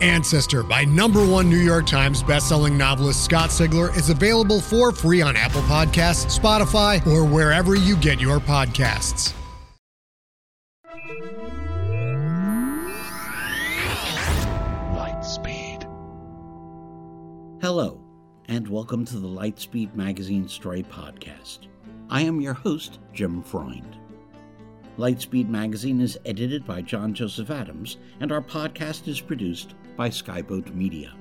Ancestor by number one New York Times bestselling novelist Scott Sigler is available for free on Apple Podcasts, Spotify, or wherever you get your podcasts. Lightspeed. Hello, and welcome to the Lightspeed Magazine Story Podcast. I am your host, Jim Freund. Lightspeed Magazine is edited by John Joseph Adams, and our podcast is produced by Skyboat Media.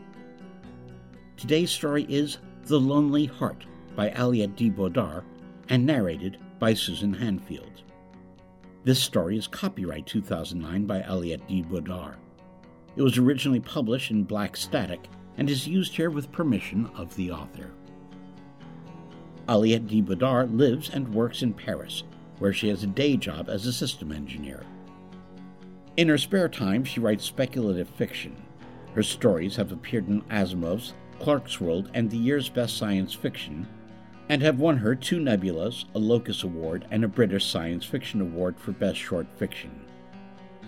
Today's story is The Lonely Heart by Aliette de Bodard and narrated by Susan Hanfield. This story is copyright 2009 by Aliette de Bodard. It was originally published in Black Static and is used here with permission of the author. Aliette de Bodard lives and works in Paris, where she has a day job as a system engineer. In her spare time, she writes speculative fiction. Her stories have appeared in Asimov's, Clarkesworld, and the year's best science fiction, and have won her two Nebulas, a Locus Award, and a British Science Fiction Award for Best Short Fiction.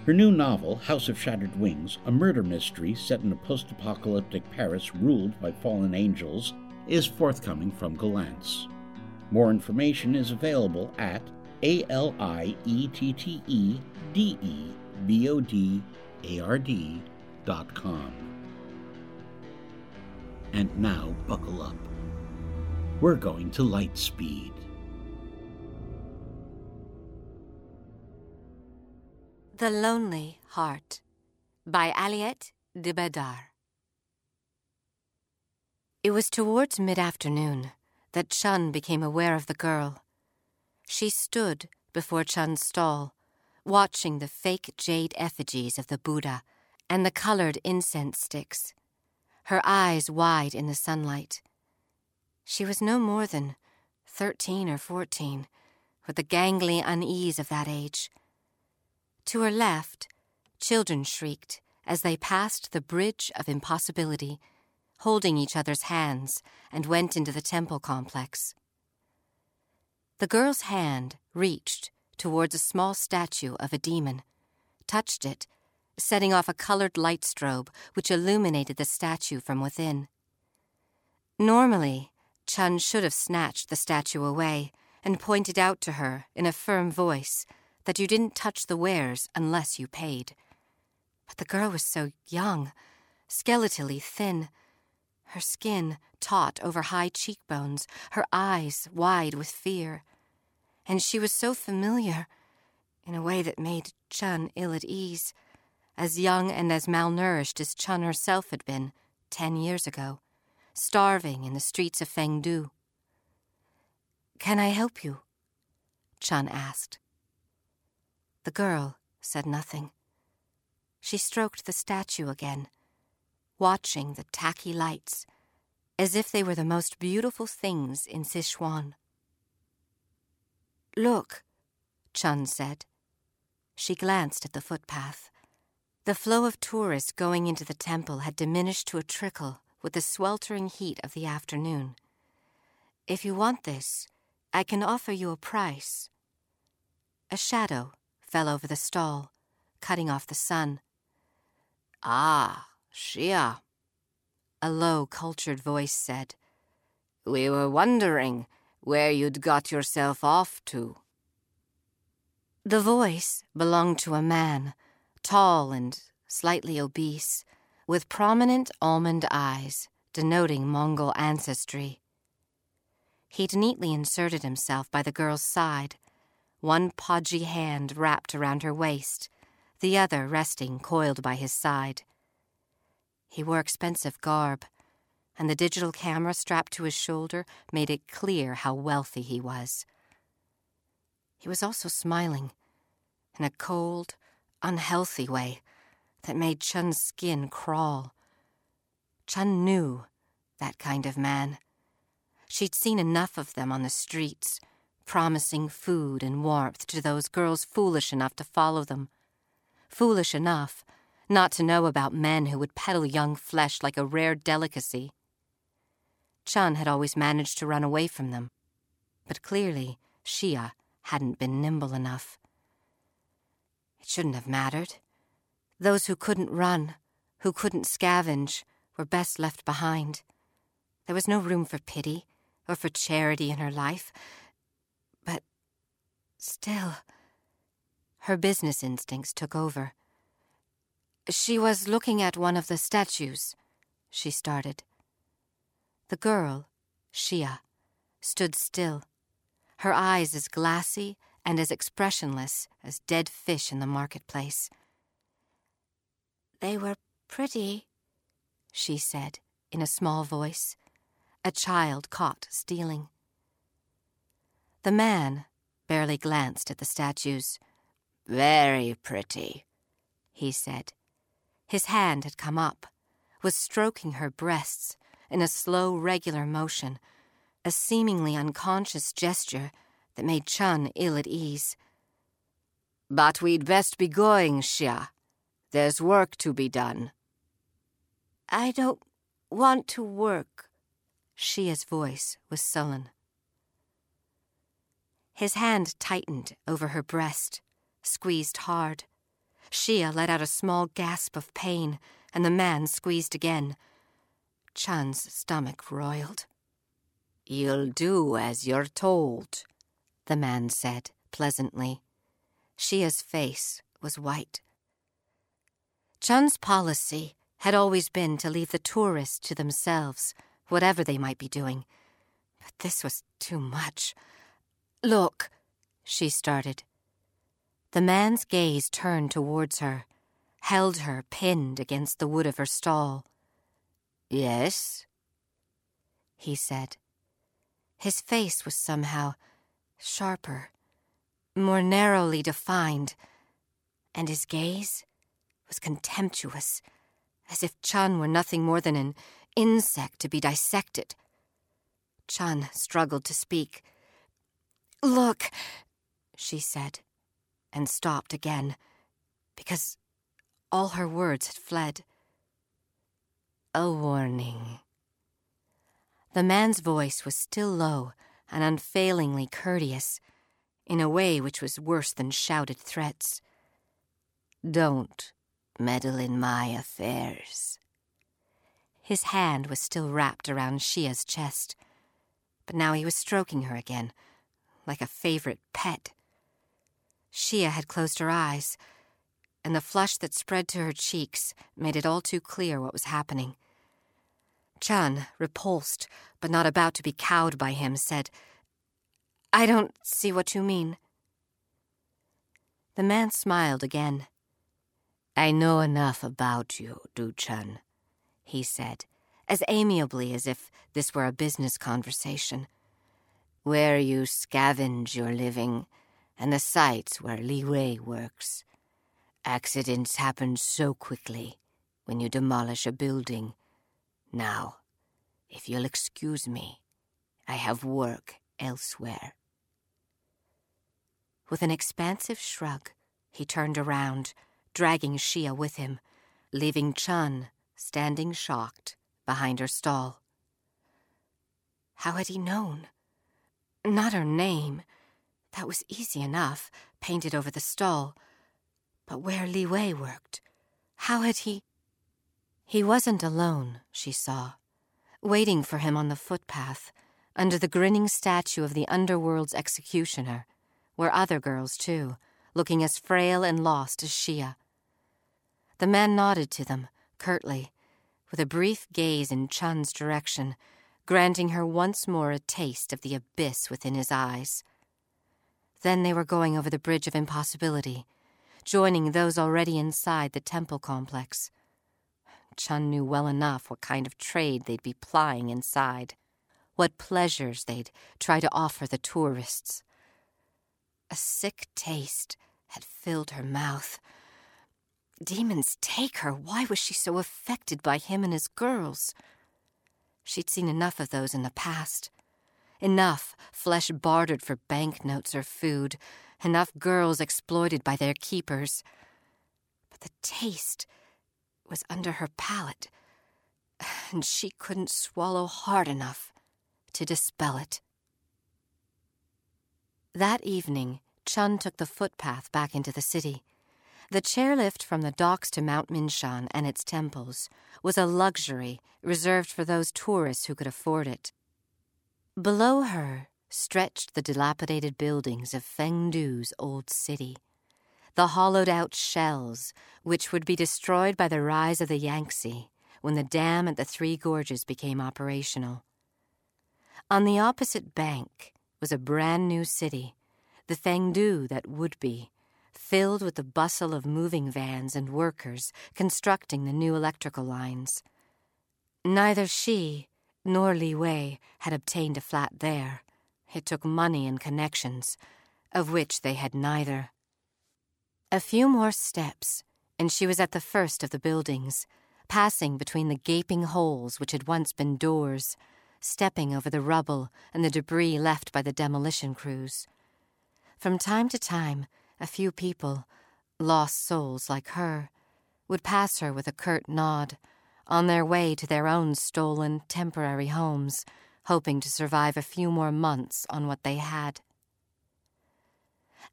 Her new novel, House of Shattered Wings, a murder mystery set in a post apocalyptic Paris ruled by fallen angels, is forthcoming from Gollancz. More information is available at a L I E T T E D E B O D A R D And now buckle up. We're going to light speed. The Lonely Heart by Aliette de Bodard. It was towards mid afternoon that Chen became aware of the girl. She stood before Chen's stall, watching the fake jade effigies of the Buddha and the colored incense sticks, her eyes wide in the sunlight. She was no more than thirteen or fourteen, with the gangly unease of that age. To her left, children shrieked as they passed the bridge of impossibility, holding each other's hands, and went into the temple complex. The girl's hand reached towards a small statue of a demon, touched it, setting off a colored light strobe which illuminated the statue from within. Normally, Chen should have snatched the statue away and pointed out to her in a firm voice that you didn't touch the wares unless you paid. But the girl was so young, skeletally thin, her skin taut over high cheekbones, her eyes wide with fear. And she was so familiar in a way that made Chen ill at ease, as young and as malnourished as Chen herself had been ten years ago, starving in the streets of Fengdu. Can I help you? Chen asked. The girl said nothing. She stroked the statue again, watching the tacky lights as if they were the most beautiful things in Sichuan. Look, Chen said. She glanced at the footpath. The flow of tourists going into the temple had diminished to a trickle with the sweltering heat of the afternoon. If you want this, I can offer you a price. A shadow fell over the stall, cutting off the sun. Ah, Xia, a low, cultured voice said. We were wondering where you'd got yourself off to. The voice belonged to a man, tall and slightly obese, with prominent almond eyes, denoting Mongol ancestry. He'd neatly inserted himself by the girl's side, one podgy hand wrapped around her waist, the other resting coiled by his side. He wore expensive garb, and the digital camera strapped to his shoulder made it clear how wealthy he was. He was also smiling, in a cold, unhealthy way that made Chen's skin crawl. Chen knew that kind of man. She'd seen enough of them on the streets, promising food and warmth to those girls foolish enough to follow them. Foolish enough not to know about men who would peddle young flesh like a rare delicacy. Chen had always managed to run away from them, but clearly Xia hadn't been nimble enough. It shouldn't have mattered. Those who couldn't run, who couldn't scavenge, were best left behind. There was no room for pity or for charity in her life. But still, her business instincts took over. She was looking at one of the statues, she started. The girl, Xia, stood still, her eyes as glassy and as expressionless as dead fish in the marketplace. They were pretty, she said in a small voice, a child caught stealing. The man barely glanced at the statues. Very pretty, he said. His hand had come up, was stroking her breasts in a slow, regular motion, a seemingly unconscious gesture that made Chen ill at ease. But we'd best be going, Xia. There's work to be done. I don't want to work. Xia's voice was sullen. His hand tightened over her breast, squeezed hard. Xia let out a small gasp of pain, and the man squeezed again. Chen's stomach roiled. You'll do as you're told, the man said pleasantly. Xia's face was white. Chen's policy had always been to leave the tourists to themselves, whatever they might be doing. But this was too much. Look, she started. The man's gaze turned towards her, held her pinned against the wood of her stall. Yes? He said. His face was somehow sharper, more narrowly defined, and his gaze was contemptuous, as if Chen were nothing more than an insect to be dissected. Chen struggled to speak. Look, she said, and stopped again, because all her words had fled. A warning. The man's voice was still low and unfailingly courteous, in a way which was worse than shouted threats. Don't meddle in my affairs. His hand was still wrapped around Xia's chest, but now he was stroking her again, like a favorite pet. Xia had closed her eyes, and the flush that spread to her cheeks made it all too clear what was happening. Chen, repulsed, but not about to be cowed by him, said, I don't see what you mean. The man smiled again. I know enough about you, Du Chen, he said, as amiably as if this were a business conversation. Where you scavenge your living, and the sites where Li Wei works. Accidents happen so quickly when you demolish a building now, if you'll excuse me, I have work elsewhere. With an expansive shrug, he turned around, dragging Xia with him, leaving Chen standing shocked behind her stall. How had he known? Not her name. That was easy enough, painted over the stall. But where Li Wei worked, how had he? He wasn't alone, she saw, waiting for him on the footpath, under the grinning statue of the underworld's executioner, were other girls, too, looking as frail and lost as Xia. The man nodded to them, curtly, with a brief gaze in Chen's direction, granting her once more a taste of the abyss within his eyes. Then they were going over the Bridge of Impossibility, joining those already inside the temple complex. Chen knew well enough what kind of trade they'd be plying inside, what pleasures they'd try to offer the tourists. A sick taste had filled her mouth. Demons take her. Why was she so affected by him and his girls? She'd seen enough of those in the past. enough flesh bartered for banknotes or food, enough girls exploited by their keepers. But the taste was under her palate, and she couldn't swallow hard enough to dispel it. That evening, Chen took the footpath back into the city. The chairlift from the docks to Mount Minshan and its temples was a luxury reserved for those tourists who could afford it. Below her stretched the dilapidated buildings of Fengdu's old city, the hollowed out shells which would be destroyed by the rise of the Yangtze when the dam at the Three Gorges became operational. On the opposite bank was a brand new city, the Fengdu that would be, filled with the bustle of moving vans and workers constructing the new electrical lines. Neither she nor Li Wei had obtained a flat there. It took money and connections, of which they had neither. A few more steps, and she was at the first of the buildings, passing between the gaping holes which had once been doors, stepping over the rubble and the debris left by the demolition crews. From time to time, a few people, lost souls like her, would pass her with a curt nod, on their way to their own stolen, temporary homes, hoping to survive a few more months on what they had.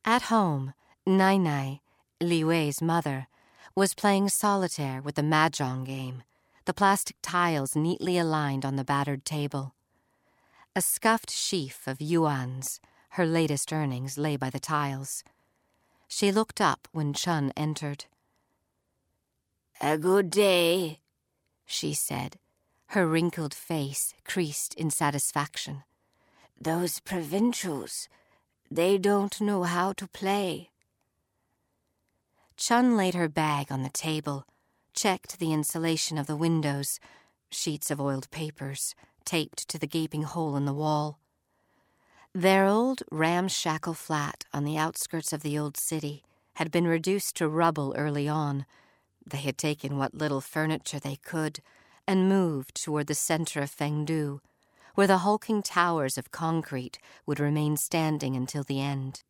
At home, Nai Nai, Li Wei's mother, was playing solitaire with the mahjong game, the plastic tiles neatly aligned on the battered table. A scuffed sheaf of yuans, her latest earnings, lay by the tiles. She looked up when Chen entered. A good day, she said, her wrinkled face creased in satisfaction. Those provincials, they don't know how to play. Chen laid her bag on the table, checked the insulation of the windows, sheets of oiled papers taped to the gaping hole in the wall. Their old ramshackle flat on the outskirts of the old city had been reduced to rubble early on. They had taken what little furniture they could and moved toward the center of Fengdu, where the hulking towers of concrete would remain standing until the end.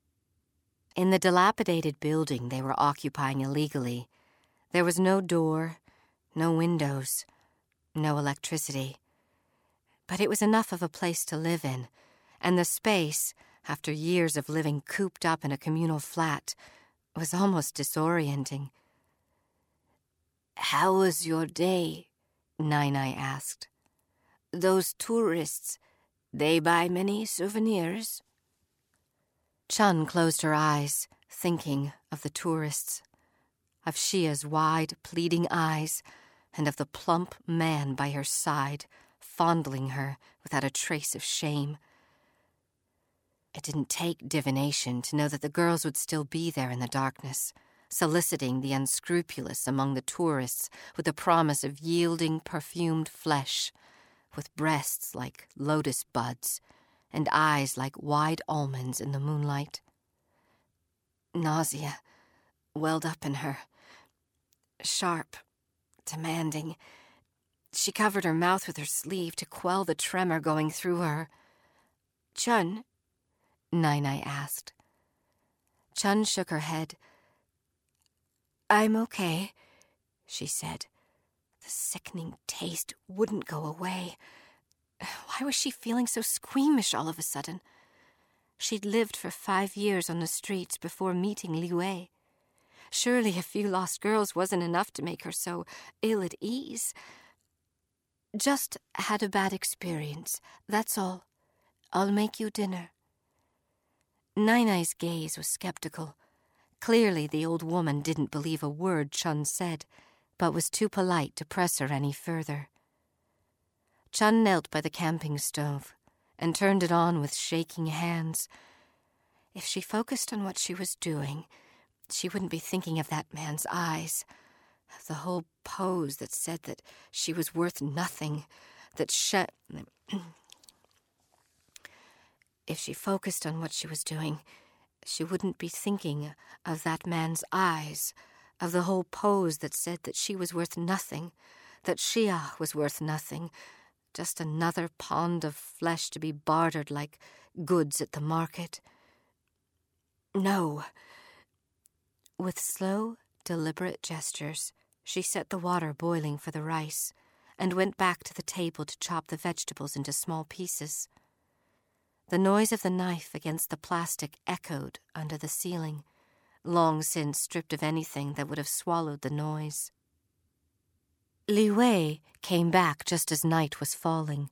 In the dilapidated building they were occupying illegally, there was no door, no windows, no electricity. But it was enough of a place to live in and the space, after years of living cooped up in a communal flat, was almost disorienting. How was your day? Nai Nai asked. Those tourists, they buy many souvenirs? Chen closed her eyes, thinking of the tourists, of Xia's wide, pleading eyes, and of the plump man by her side, fondling her without a trace of shame. It didn't take divination to know that the girls would still be there in the darkness, soliciting the unscrupulous among the tourists with the promise of yielding perfumed flesh, with breasts like lotus buds and eyes like wide almonds in the moonlight. Nausea welled up in her, sharp, demanding. She covered her mouth with her sleeve to quell the tremor going through her. Chen, Nai Nai asked. Chen shook her head. I'm okay, she said. The sickening taste wouldn't go away. Why was she feeling so squeamish all of a sudden? She'd lived for five years on the streets before meeting Li Wei. Surely a few lost girls wasn't enough to make her so ill at ease. Just had a bad experience, that's all. I'll make you dinner. Nai Nai's gaze was skeptical. Clearly, the old woman didn't believe a word Chen said, but was too polite to press her any further. Chen knelt by the camping stove and turned it on with shaking hands. If she focused on what she was doing, she wouldn't be thinking of that man's eyes, of the whole pose that said that she was worth nothing, that she. If she focused on what she was doing, she wouldn't be thinking of that man's eyes, of the whole pose that said that she was worth nothing, that Xia was worth nothing, Just another pond of flesh to be bartered like goods at the market. No. With slow, deliberate gestures, she set the water boiling for the rice and went back to the table to chop the vegetables into small pieces. The noise of the knife against the plastic echoed under the ceiling, long since stripped of anything that would have swallowed the noise. Li Wei came back just as night was falling.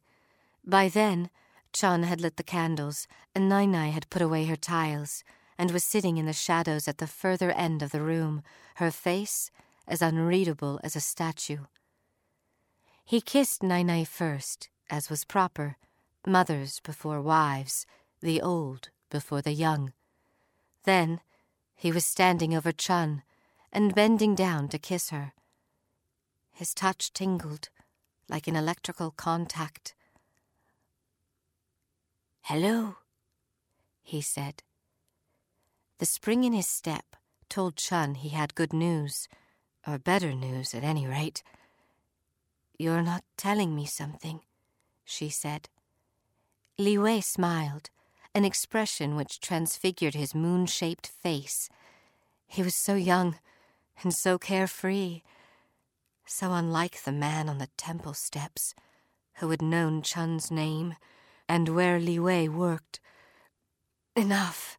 By then, Chen had lit the candles, and Nai Nai had put away her tiles and was sitting in the shadows at the further end of the room, her face as unreadable as a statue. He kissed Nai Nai first, as was proper, mothers before wives, the old before the young. Then he was standing over Chen and bending down to kiss her. His touch tingled like an electrical contact. Hello, he said. The spring in his step told Chen he had good news, or better news at any rate. You're not telling me something, she said. Li Wei smiled, an expression which transfigured his moon shaped face. He was so young and so carefree so unlike the man on the temple steps who had known Chen's name and where Li Wei worked. Enough.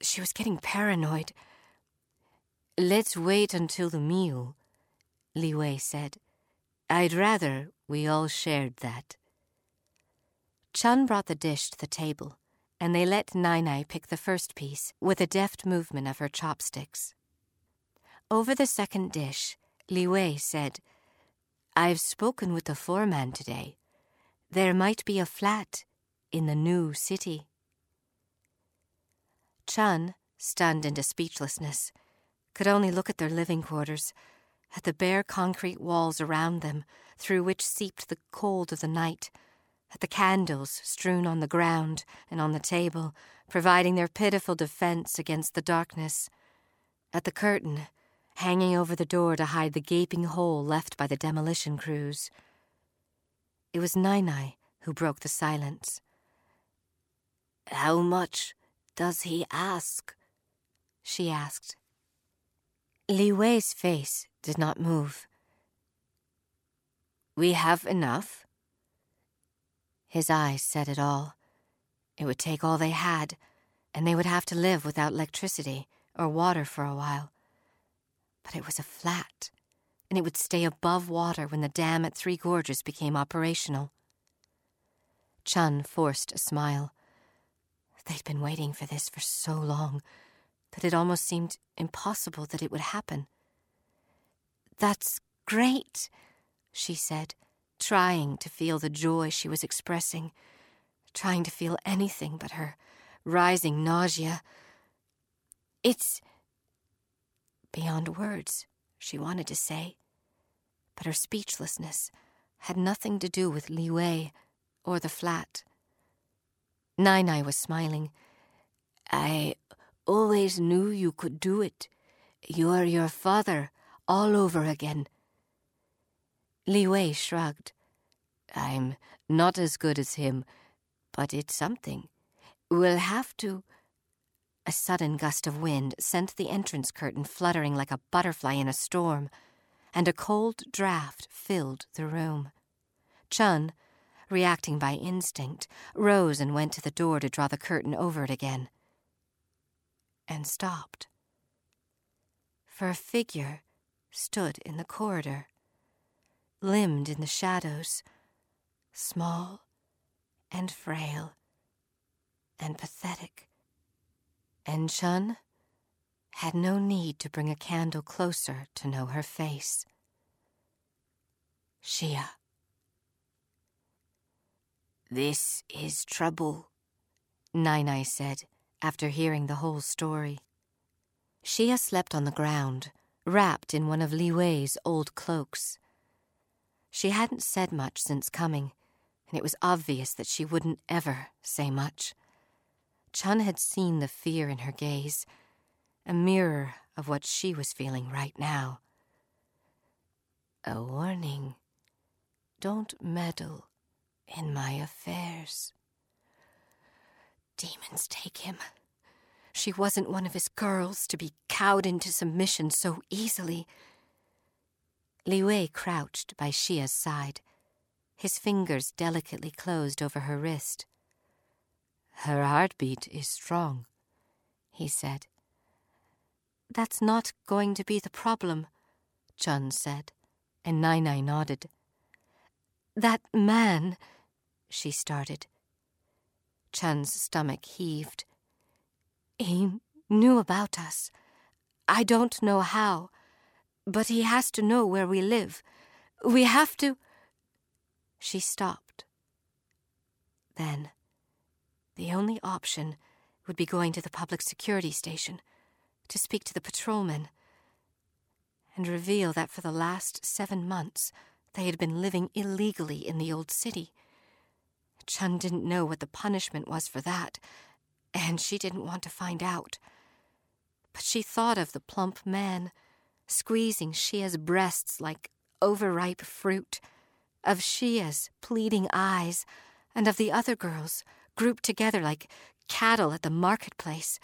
She was getting paranoid. Let's wait until the meal, Li Wei said. I'd rather we all shared that. Chen brought the dish to the table, and they let Nai Nai pick the first piece with a deft movement of her chopsticks. Over the second dish, Li Wei said, I've spoken with the foreman today. There might be a flat in the new city. Chen, stunned into speechlessness, could only look at their living quarters, at the bare concrete walls around them, through which seeped the cold of the night, at the candles strewn on the ground and on the table, providing their pitiful defense against the darkness, at the curtain hanging over the door to hide the gaping hole left by the demolition crews. It was Nai Nai who broke the silence. How much does he ask? she asked. Li Wei's face did not move. We have enough. His eyes said it all. It would take all they had, and they would have to live without electricity or water for a while but it was a flat, and it would stay above water when the dam at Three Gorges became operational. Chen forced a smile. They'd been waiting for this for so long that it almost seemed impossible that it would happen. That's great, she said, trying to feel the joy she was expressing, trying to feel anything but her rising nausea. It's beyond words, she wanted to say. But her speechlessness had nothing to do with Li Wei or the flat. Nai Nai was smiling. I always knew you could do it. You're your father all over again. Li Wei shrugged. I'm not as good as him, but it's something. We'll have to. A sudden gust of wind sent the entrance curtain fluttering like a butterfly in a storm, and a cold draught filled the room. Chen, reacting by instinct, rose and went to the door to draw the curtain over it again. And stopped. For a figure stood in the corridor, limned in the shadows, small and frail and pathetic and Chen had no need to bring a candle closer to know her face. Xia. This is trouble, Nai Nai said after hearing the whole story. Shia slept on the ground, wrapped in one of Li Wei's old cloaks. She hadn't said much since coming, and it was obvious that she wouldn't ever say much. Chen had seen the fear in her gaze, a mirror of what she was feeling right now. A warning. Don't meddle, in my affairs. Demons take him. She wasn't one of his girls to be cowed into submission so easily. Li Wei crouched by Xia's side, his fingers delicately closed over her wrist. Her heartbeat is strong, he said. That's not going to be the problem, Chen said, and Nai Nai nodded. That man, she started. Chen's stomach heaved. He knew about us. I don't know how, but he has to know where we live. We have to. She stopped. Then, the only option would be going to the public security station to speak to the patrolmen and reveal that for the last seven months they had been living illegally in the old city. Chen didn't know what the punishment was for that, and she didn't want to find out. But she thought of the plump man squeezing Xia's breasts like overripe fruit, of Xia's pleading eyes, and of the other girls grouped together like cattle at the marketplace.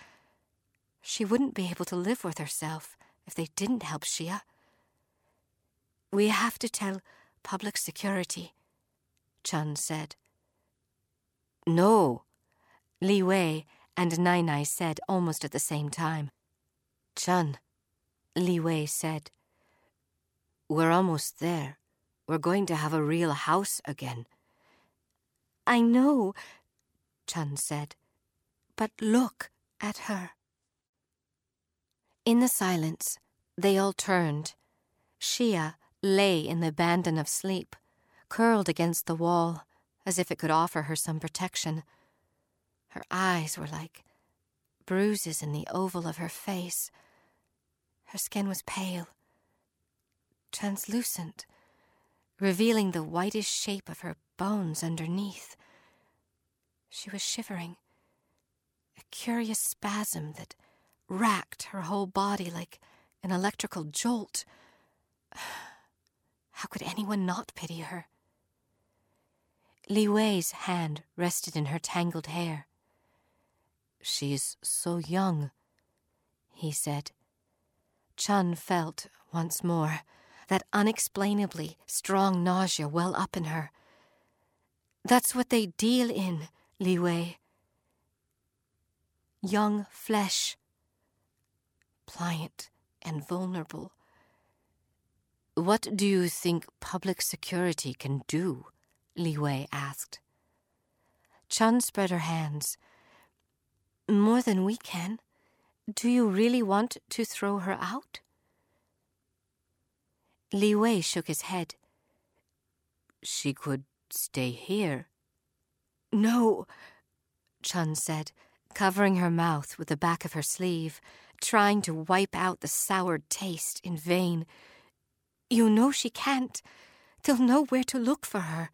She wouldn't be able to live with herself if they didn't help Xia. We have to tell public security, Chen said. No, Li Wei and Nai Nai said almost at the same time. Chen, Li Wei said, We're almost there. We're going to have a real house again. I know, Chen said, but look at her. In the silence, they all turned. Xia lay in the abandon of sleep, curled against the wall, as if it could offer her some protection. Her eyes were like bruises in the oval of her face. Her skin was pale, translucent, revealing the whitish shape of her bones underneath. She was shivering, a curious spasm that racked her whole body like an electrical jolt. How could anyone not pity her? Li Wei's hand rested in her tangled hair. She's so young, he said. Chen felt, once more, that unexplainably strong nausea well up in her. That's what they deal in, Li Wei. Young flesh, pliant and vulnerable. What do you think public security can do? Li Wei asked. Chen spread her hands. More than we can. Do you really want to throw her out? Li Wei shook his head. She could stay here. No, Chen said, covering her mouth with the back of her sleeve, trying to wipe out the sour taste in vain. You know she can't. They'll know where to look for her.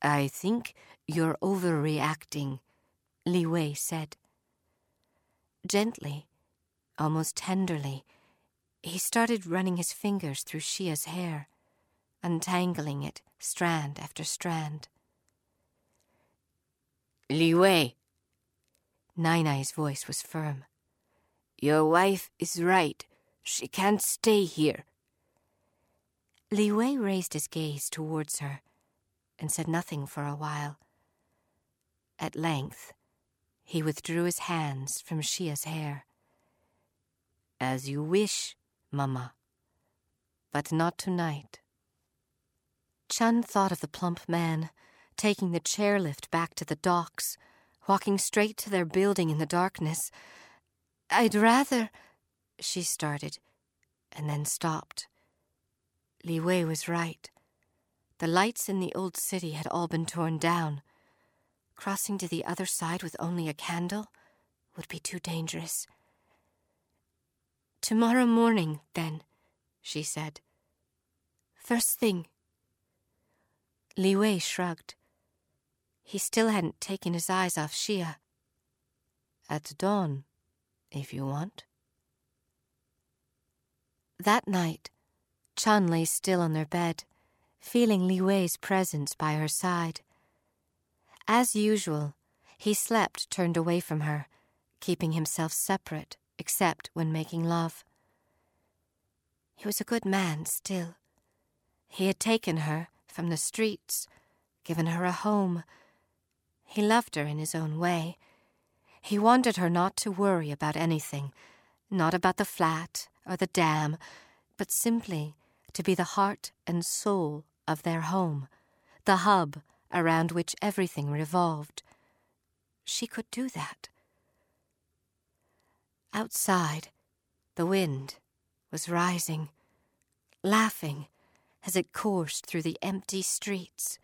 I think you're overreacting, Li Wei said. Gently, almost tenderly, he started running his fingers through Xia's hair, untangling it strand after strand. Li Wei. Nai Nai's voice was firm. Your wife is right. She can't stay here. Li Wei raised his gaze towards her and said nothing for a while. At length, he withdrew his hands from Xia's hair. As you wish, Mamma, but not tonight. Chen thought of the plump man taking the chairlift back to the docks, walking straight to their building in the darkness. I'd rather. She started, and then stopped. Li Wei was right. The lights in the old city had all been torn down. Crossing to the other side with only a candle would be too dangerous. Tomorrow morning, then, she said. First thing. Li Wei shrugged. He still hadn't taken his eyes off Xia. At dawn, if you want. That night, Chen lay still on their bed, feeling Li Wei's presence by her side. As usual, he slept turned away from her, keeping himself separate except when making love. He was a good man still. He had taken her from the streets, given her a home. He loved her in his own way. He wanted her not to worry about anything, not about the flat or the dam, but simply to be the heart and soul of their home, the hub around which everything revolved. She could do that. Outside, the wind was rising, laughing as it coursed through the empty streets.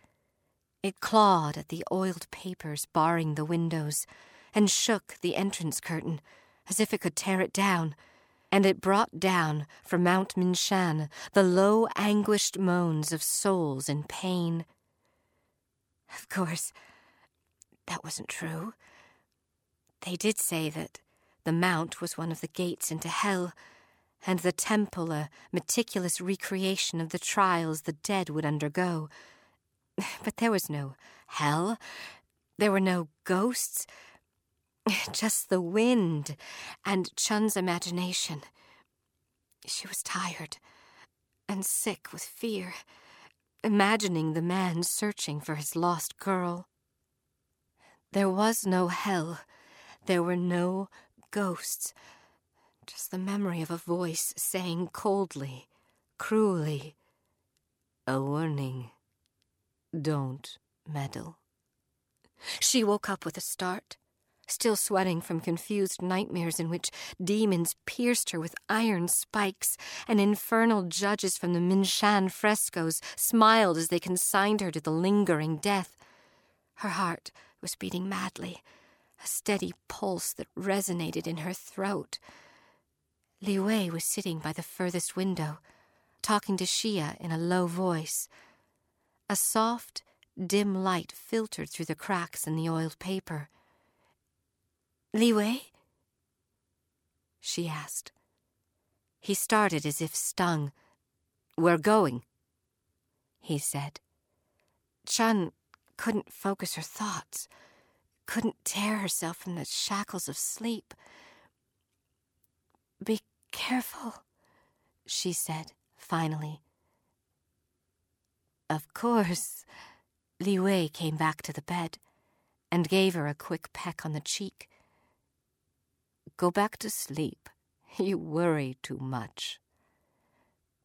It clawed at the oiled papers barring the windows and shook the entrance curtain as if it could tear it down. And it brought down from Mount Minshan the low, anguished moans of souls in pain. Of course, that wasn't true. They did say that the Mount was one of the gates into hell, and the temple a meticulous recreation of the trials the dead would undergo. But there was no hell. There were no ghosts. Just the wind and Chen's imagination. She was tired and sick with fear, imagining the man searching for his lost girl. There was no hell. There were no ghosts. Just the memory of a voice saying coldly, cruelly, A warning. Don't meddle. She woke up with a start, still sweating from confused nightmares in which demons pierced her with iron spikes, and infernal judges from the Minshan frescoes smiled as they consigned her to the lingering death. Her heart was beating madly a steady pulse that resonated in her throat. Li Wei was sitting by the furthest window, talking to Xia in a low voice. A soft, dim light filtered through the cracks in the oiled paper. Li Wei? She asked. He started as if stung. We're going, he said. Chen couldn't focus her thoughts couldn't tear herself from the shackles of sleep. Be careful, she said, finally. Of course. Li Wei came back to the bed and gave her a quick peck on the cheek. Go back to sleep. You worry too much.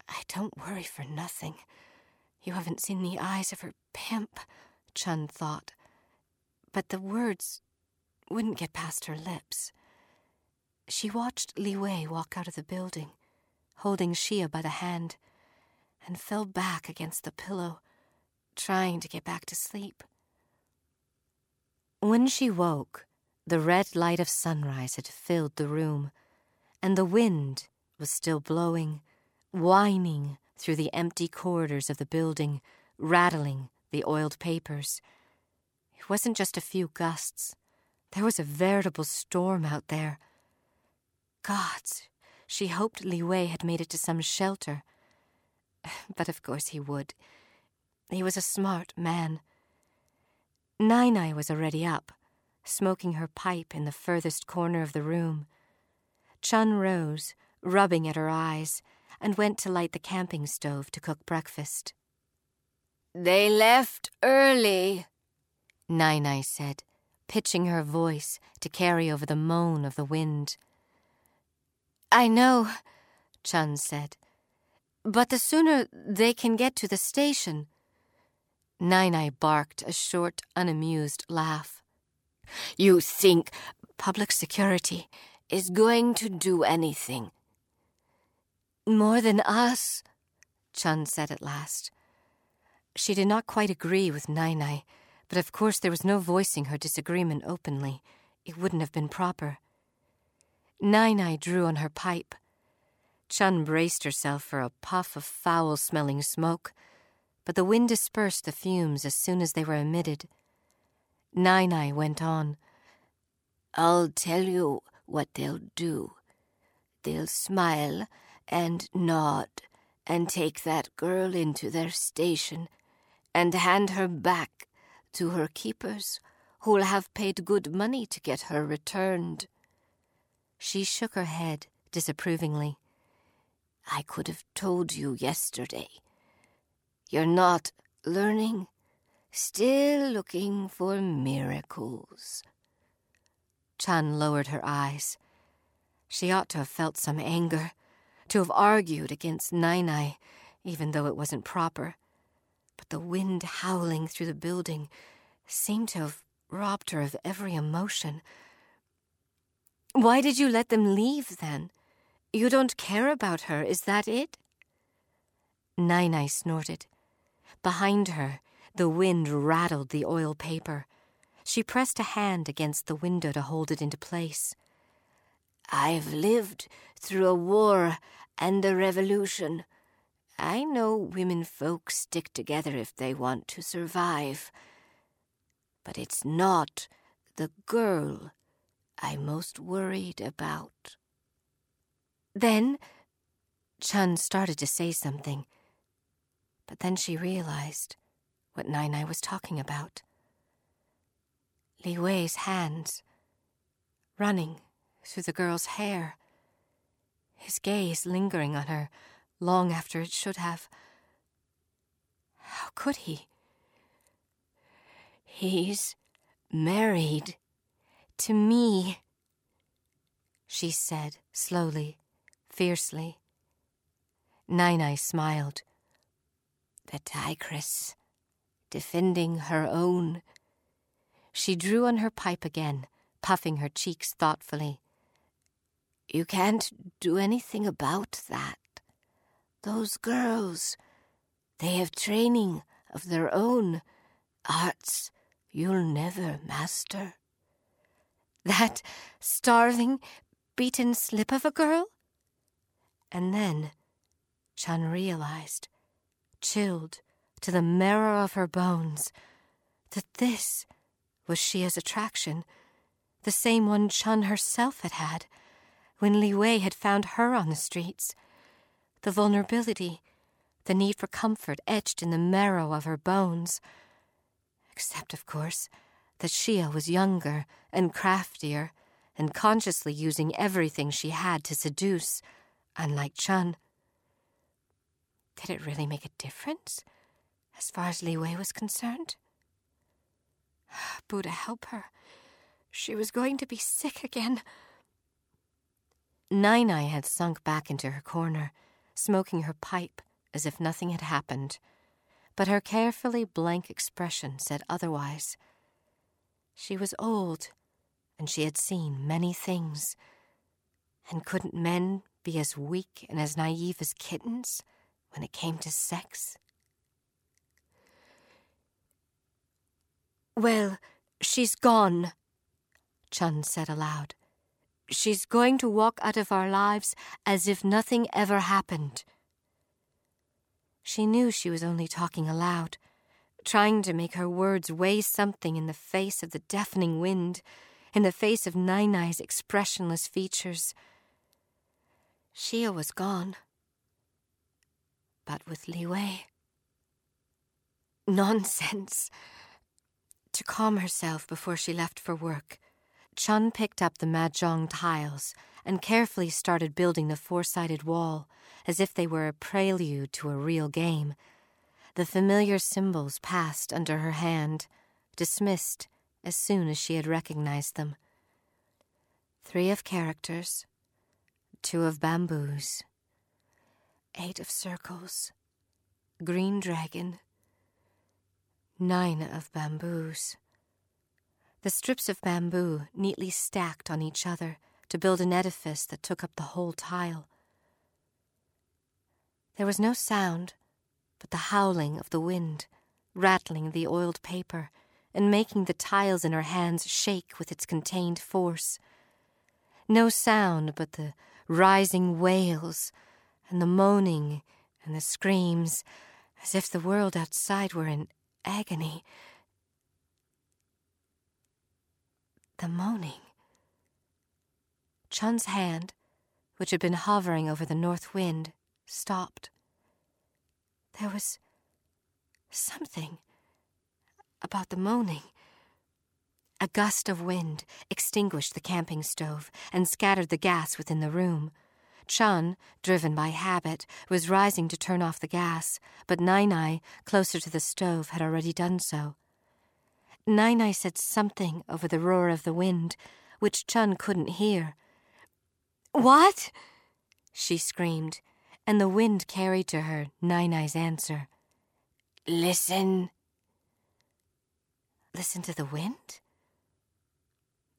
I don't worry for nothing. You haven't seen the eyes of her pimp, Chen thought but the words wouldn't get past her lips. She watched Li Wei walk out of the building, holding Xia by the hand, and fell back against the pillow, trying to get back to sleep. When she woke, the red light of sunrise had filled the room, and the wind was still blowing, whining through the empty corridors of the building, rattling the oiled papers it wasn't just a few gusts. There was a veritable storm out there. Gods, she hoped Li Wei had made it to some shelter. But of course he would. He was a smart man. Nai Nai was already up, smoking her pipe in the furthest corner of the room. Chen rose, rubbing at her eyes, and went to light the camping stove to cook breakfast. They left early, Nai Nai said, pitching her voice to carry over the moan of the wind. I know, Chen said, but the sooner they can get to the station. Nai Nai barked a short, unamused laugh. You think public security is going to do anything? More than us, Chen said at last. She did not quite agree with Nai Nai but of course there was no voicing her disagreement openly. It wouldn't have been proper. Nai Nai drew on her pipe. Chen braced herself for a puff of foul smelling smoke, but the wind dispersed the fumes as soon as they were emitted. Nai Nai went on. I'll tell you what they'll do. They'll smile and nod and take that girl into their station and hand her back to her keepers, who'll have paid good money to get her returned. She shook her head disapprovingly. I could have told you yesterday. You're not learning, still looking for miracles. Chen lowered her eyes. She ought to have felt some anger, to have argued against Nai Nai, even though it wasn't proper. But the wind howling through the building seemed to have robbed her of every emotion. Why did you let them leave then? You don't care about her, is that it? Nai Nai snorted. Behind her, the wind rattled the oil paper. She pressed a hand against the window to hold it into place. I've lived through a war and a revolution. I know women folk stick together if they want to survive. But it's not the girl I'm most worried about. Then Chen started to say something, but then she realized what Nai Nai was talking about. Li Wei's hands running through the girl's hair, his gaze lingering on her long after it should have. How could he? He's married to me, she said slowly, fiercely. Nai Nai smiled. The tigress, defending her own. She drew on her pipe again, puffing her cheeks thoughtfully. You can't do anything about that. Those girls, they have training of their own, arts you'll never master. That starving, beaten slip of a girl? And then Chen realized, chilled to the marrow of her bones, that this was Xia's attraction, the same one Chen herself had had when Li Wei had found her on the streets. The vulnerability, the need for comfort etched in the marrow of her bones. Except, of course, that Xia was younger and craftier and consciously using everything she had to seduce, unlike Chen. Did it really make a difference as far as Li Wei was concerned? Buddha help her. She was going to be sick again. Nai Nai had sunk back into her corner, smoking her pipe as if nothing had happened, but her carefully blank expression said otherwise. She was old, and she had seen many things. And couldn't men be as weak and as naive as kittens when it came to sex? Well, she's gone, Chen said aloud. She's going to walk out of our lives as if nothing ever happened. She knew she was only talking aloud, trying to make her words weigh something in the face of the deafening wind, in the face of Nai Nai's expressionless features. Xia was gone. But with Li Wei. Nonsense. To calm herself before she left for work, Chen picked up the mahjong tiles and carefully started building the four sided wall as if they were a prelude to a real game. The familiar symbols passed under her hand, dismissed as soon as she had recognized them. Three of characters, two of bamboos, eight of circles, green dragon, nine of bamboos the strips of bamboo neatly stacked on each other to build an edifice that took up the whole tile. There was no sound but the howling of the wind, rattling the oiled paper and making the tiles in her hands shake with its contained force. No sound but the rising wails and the moaning and the screams, as if the world outside were in agony The moaning. Chen's hand, which had been hovering over the north wind, stopped. There was something about the moaning. A gust of wind extinguished the camping stove and scattered the gas within the room. Chen, driven by habit, was rising to turn off the gas, but Nai Nai, closer to the stove, had already done so. Nai Nai said something over the roar of the wind, which Chen couldn't hear. What? she screamed, and the wind carried to her Nai Nai's answer. Listen. Listen to the wind?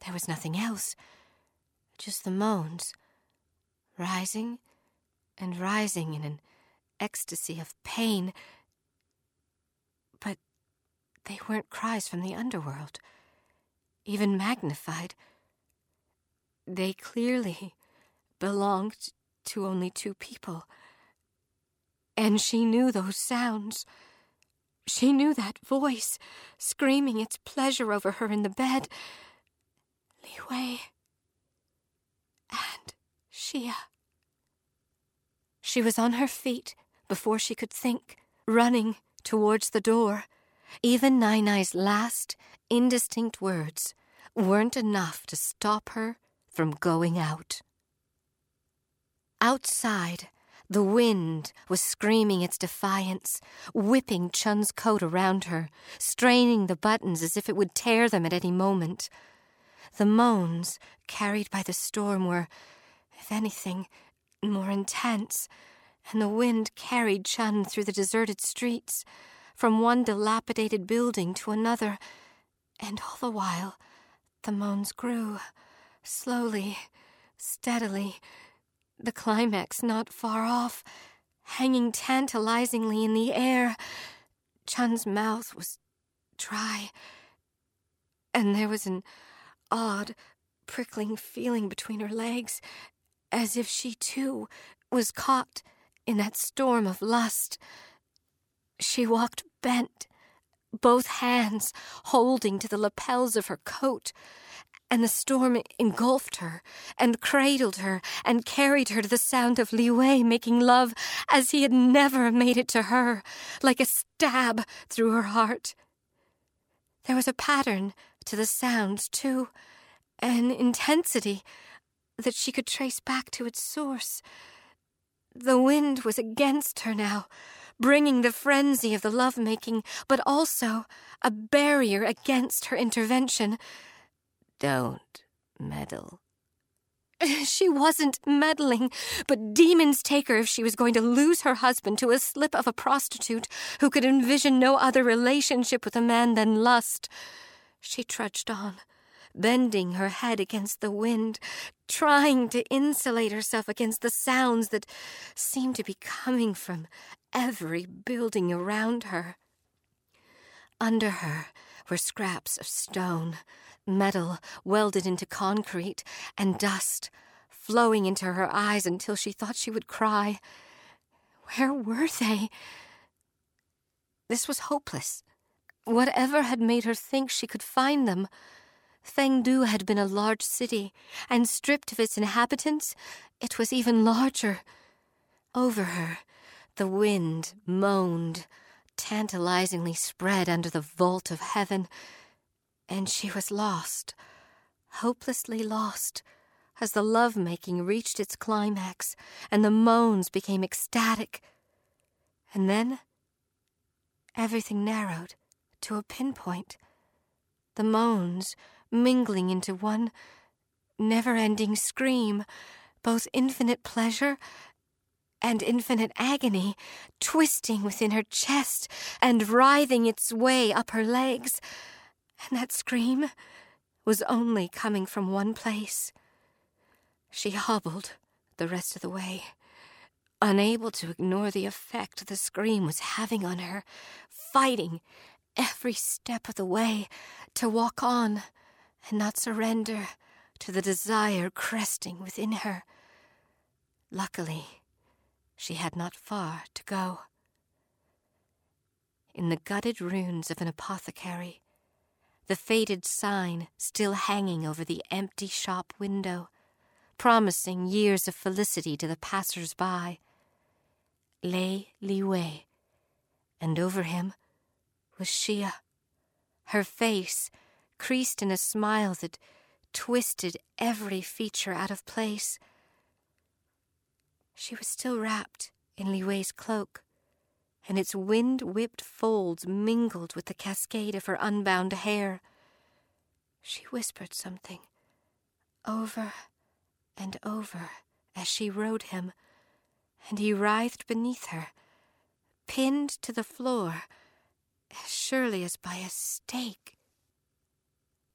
There was nothing else, just the moans, rising and rising in an ecstasy of pain. But they weren't cries from the underworld, even magnified. They clearly belonged to only two people. And she knew those sounds. She knew that voice screaming its pleasure over her in the bed. Li Wei and Xia. She was on her feet before she could think, running towards the door. Even Nai Nai's last, indistinct words weren't enough to stop her from going out. Outside, the wind was screaming its defiance, whipping Chen's coat around her, straining the buttons as if it would tear them at any moment. The moans carried by the storm were, if anything, more intense, and the wind carried Chen through the deserted streets, from one dilapidated building to another, and all the while the moans grew, slowly, steadily, the climax not far off, hanging tantalizingly in the air. Chen's mouth was dry, and there was an odd, prickling feeling between her legs, as if she too was caught in that storm of lust. She walked bent, both hands holding to the lapels of her coat, and the storm engulfed her and cradled her and carried her to the sound of Li Wei making love as he had never made it to her, like a stab through her heart. There was a pattern to the sounds, too, an intensity that she could trace back to its source. The wind was against her now, bringing the frenzy of the love-making, but also a barrier against her intervention. Don't meddle. She wasn't meddling, but demons take her if she was going to lose her husband to a slip of a prostitute who could envision no other relationship with a man than lust. She trudged on, bending her head against the wind, trying to insulate herself against the sounds that seemed to be coming from every building around her. Under her were scraps of stone, metal welded into concrete, and dust flowing into her eyes until she thought she would cry. Where were they? This was hopeless. Whatever had made her think she could find them, Fengdu had been a large city, and stripped of its inhabitants, it was even larger. Over her, the wind moaned, tantalizingly spread under the vault of heaven, and she was lost, hopelessly lost, as the love-making reached its climax and the moans became ecstatic. And then everything narrowed to a pinpoint. The moans mingling into one never ending scream, both infinite pleasure and infinite agony, twisting within her chest and writhing its way up her legs. And that scream was only coming from one place. She hobbled the rest of the way, unable to ignore the effect the scream was having on her, fighting every step of the way to walk on and not surrender to the desire cresting within her. Luckily, she had not far to go. In the gutted ruins of an apothecary, the faded sign still hanging over the empty shop window, promising years of felicity to the passers by, lay Li Wei, and over him was Xia, her face creased in a smile that twisted every feature out of place. She was still wrapped in Li Wei's cloak, and its wind whipped folds mingled with the cascade of her unbound hair. She whispered something over and over as she rode him, and he writhed beneath her, pinned to the floor as surely as by a stake.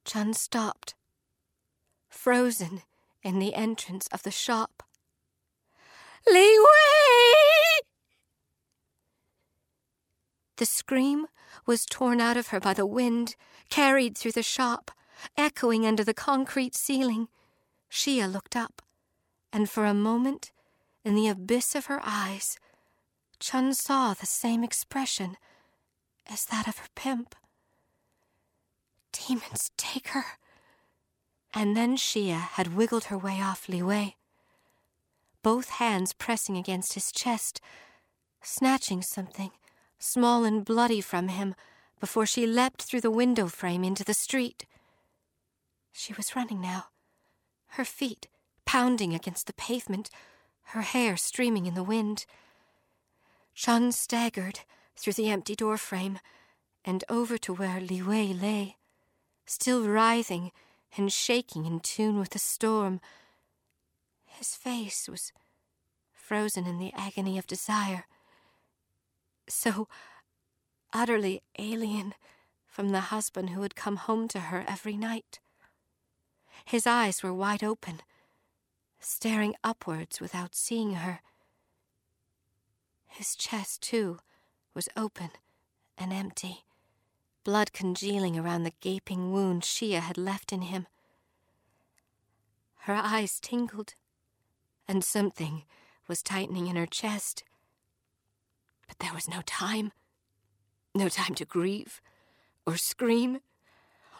Chen stopped, frozen in the entrance of the shop. Li Wei! The scream was torn out of her by the wind, carried through the shop, echoing under the concrete ceiling. Xia looked up, and for a moment, in the abyss of her eyes, Chen saw the same expression as that of her pimp. Demons take her. And then Xia had wiggled her way off Li Wei, both hands pressing against his chest, snatching something small and bloody from him before she leapt through the window frame into the street. She was running now, her feet pounding against the pavement, her hair streaming in the wind. Chen staggered through the empty door frame and over to where Li Wei lay still writhing and shaking in tune with the storm. His face was frozen in the agony of desire, so utterly alien from the husband who had come home to her every night. His eyes were wide open, staring upwards without seeing her. His chest, too, was open and empty blood congealing around the gaping wound Xia had left in him. Her eyes tingled, and something was tightening in her chest. But there was no time. No time to grieve, or scream,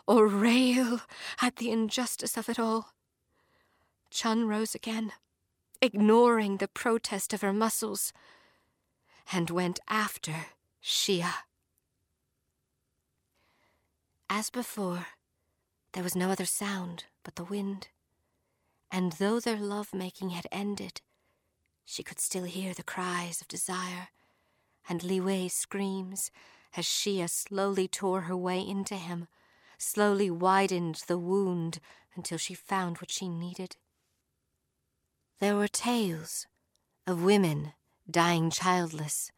or rail at the injustice of it all. Chen rose again, ignoring the protest of her muscles, and went after Xia. As before, there was no other sound but the wind, and though their love making had ended, she could still hear the cries of desire and Li Wei's screams as Xia slowly tore her way into him, slowly widened the wound until she found what she needed. There were tales of women dying childless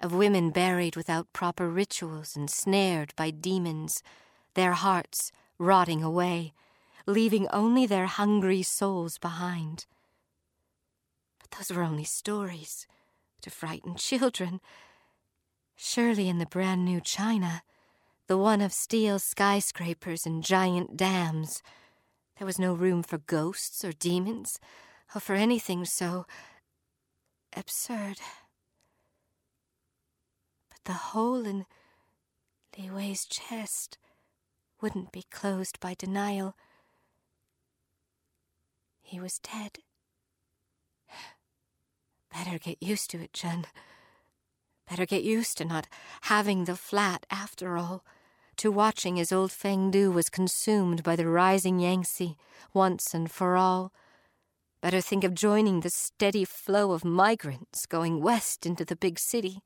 of women buried without proper rituals and snared by demons, their hearts rotting away, leaving only their hungry souls behind. But those were only stories to frighten children. Surely in the brand new China, the one of steel skyscrapers and giant dams, there was no room for ghosts or demons, or for anything so absurd But the hole in Li Wei's chest wouldn't be closed by denial. He was dead. Better get used to it, Chen. Better get used to not having the flat after all, to watching as old Feng Du was consumed by the rising Yangtze once and for all. Better think of joining the steady flow of migrants going west into the big city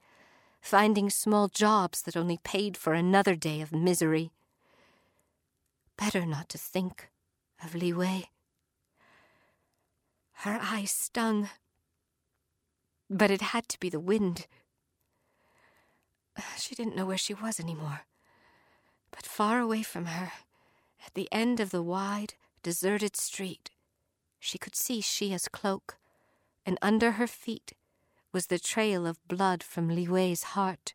finding small jobs that only paid for another day of misery. Better not to think of Li Wei. Her eyes stung, but it had to be the wind. She didn't know where she was anymore. But far away from her, at the end of the wide, deserted street, she could see Xia's cloak, and under her feet was the trail of blood from Li Wei's heart.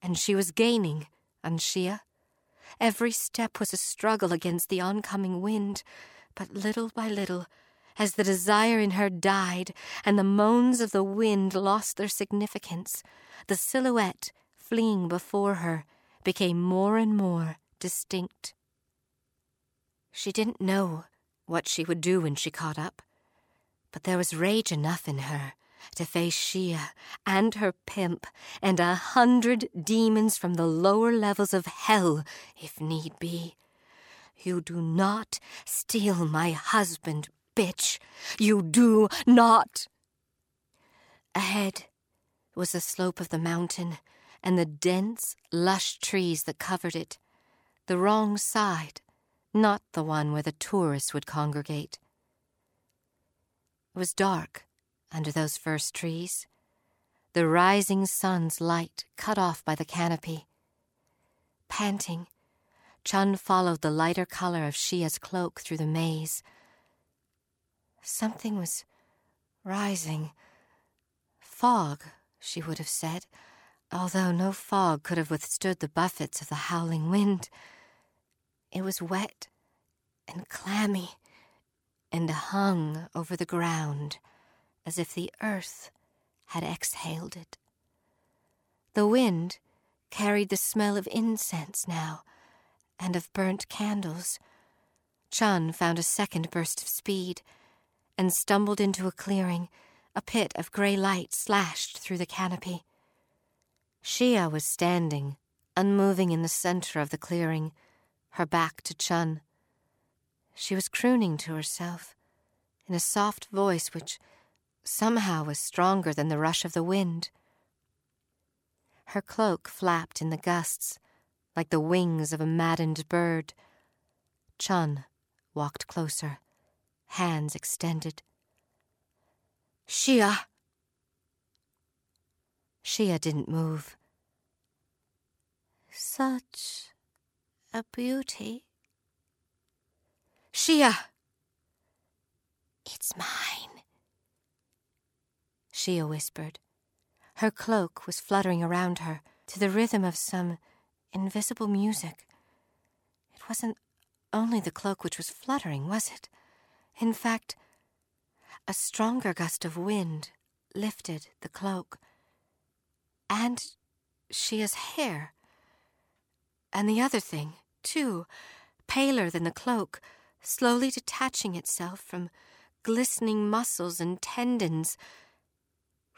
And she was gaining on Xia. Every step was a struggle against the oncoming wind, but little by little, as the desire in her died and the moans of the wind lost their significance, the silhouette fleeing before her became more and more distinct. She didn't know what she would do when she caught up, but there was rage enough in her to face Xia and her pimp and a hundred demons from the lower levels of hell, if need be. You do not steal my husband, bitch. You do not. Ahead was the slope of the mountain and the dense, lush trees that covered it. The wrong side, not the one where the tourists would congregate. It was dark under those first trees, the rising sun's light cut off by the canopy. Panting, Chen followed the lighter color of Xia's cloak through the maze. Something was rising. Fog, she would have said, although no fog could have withstood the buffets of the howling wind. It was wet and clammy and hung over the ground as if the earth had exhaled it. The wind carried the smell of incense now and of burnt candles. Chen found a second burst of speed and stumbled into a clearing, a pit of gray light slashed through the canopy. Xia was standing, unmoving in the center of the clearing, her back to Chen. She was crooning to herself in a soft voice which somehow was stronger than the rush of the wind. Her cloak flapped in the gusts like the wings of a maddened bird. Chen walked closer, hands extended. Xia! Xia didn't move. Such a beauty. Xia! It's mine. Xia whispered. Her cloak was fluttering around her to the rhythm of some invisible music. It wasn't only the cloak which was fluttering, was it? In fact, a stronger gust of wind lifted the cloak. And Xia's hair. And the other thing, too, paler than the cloak, slowly detaching itself from glistening muscles and tendons,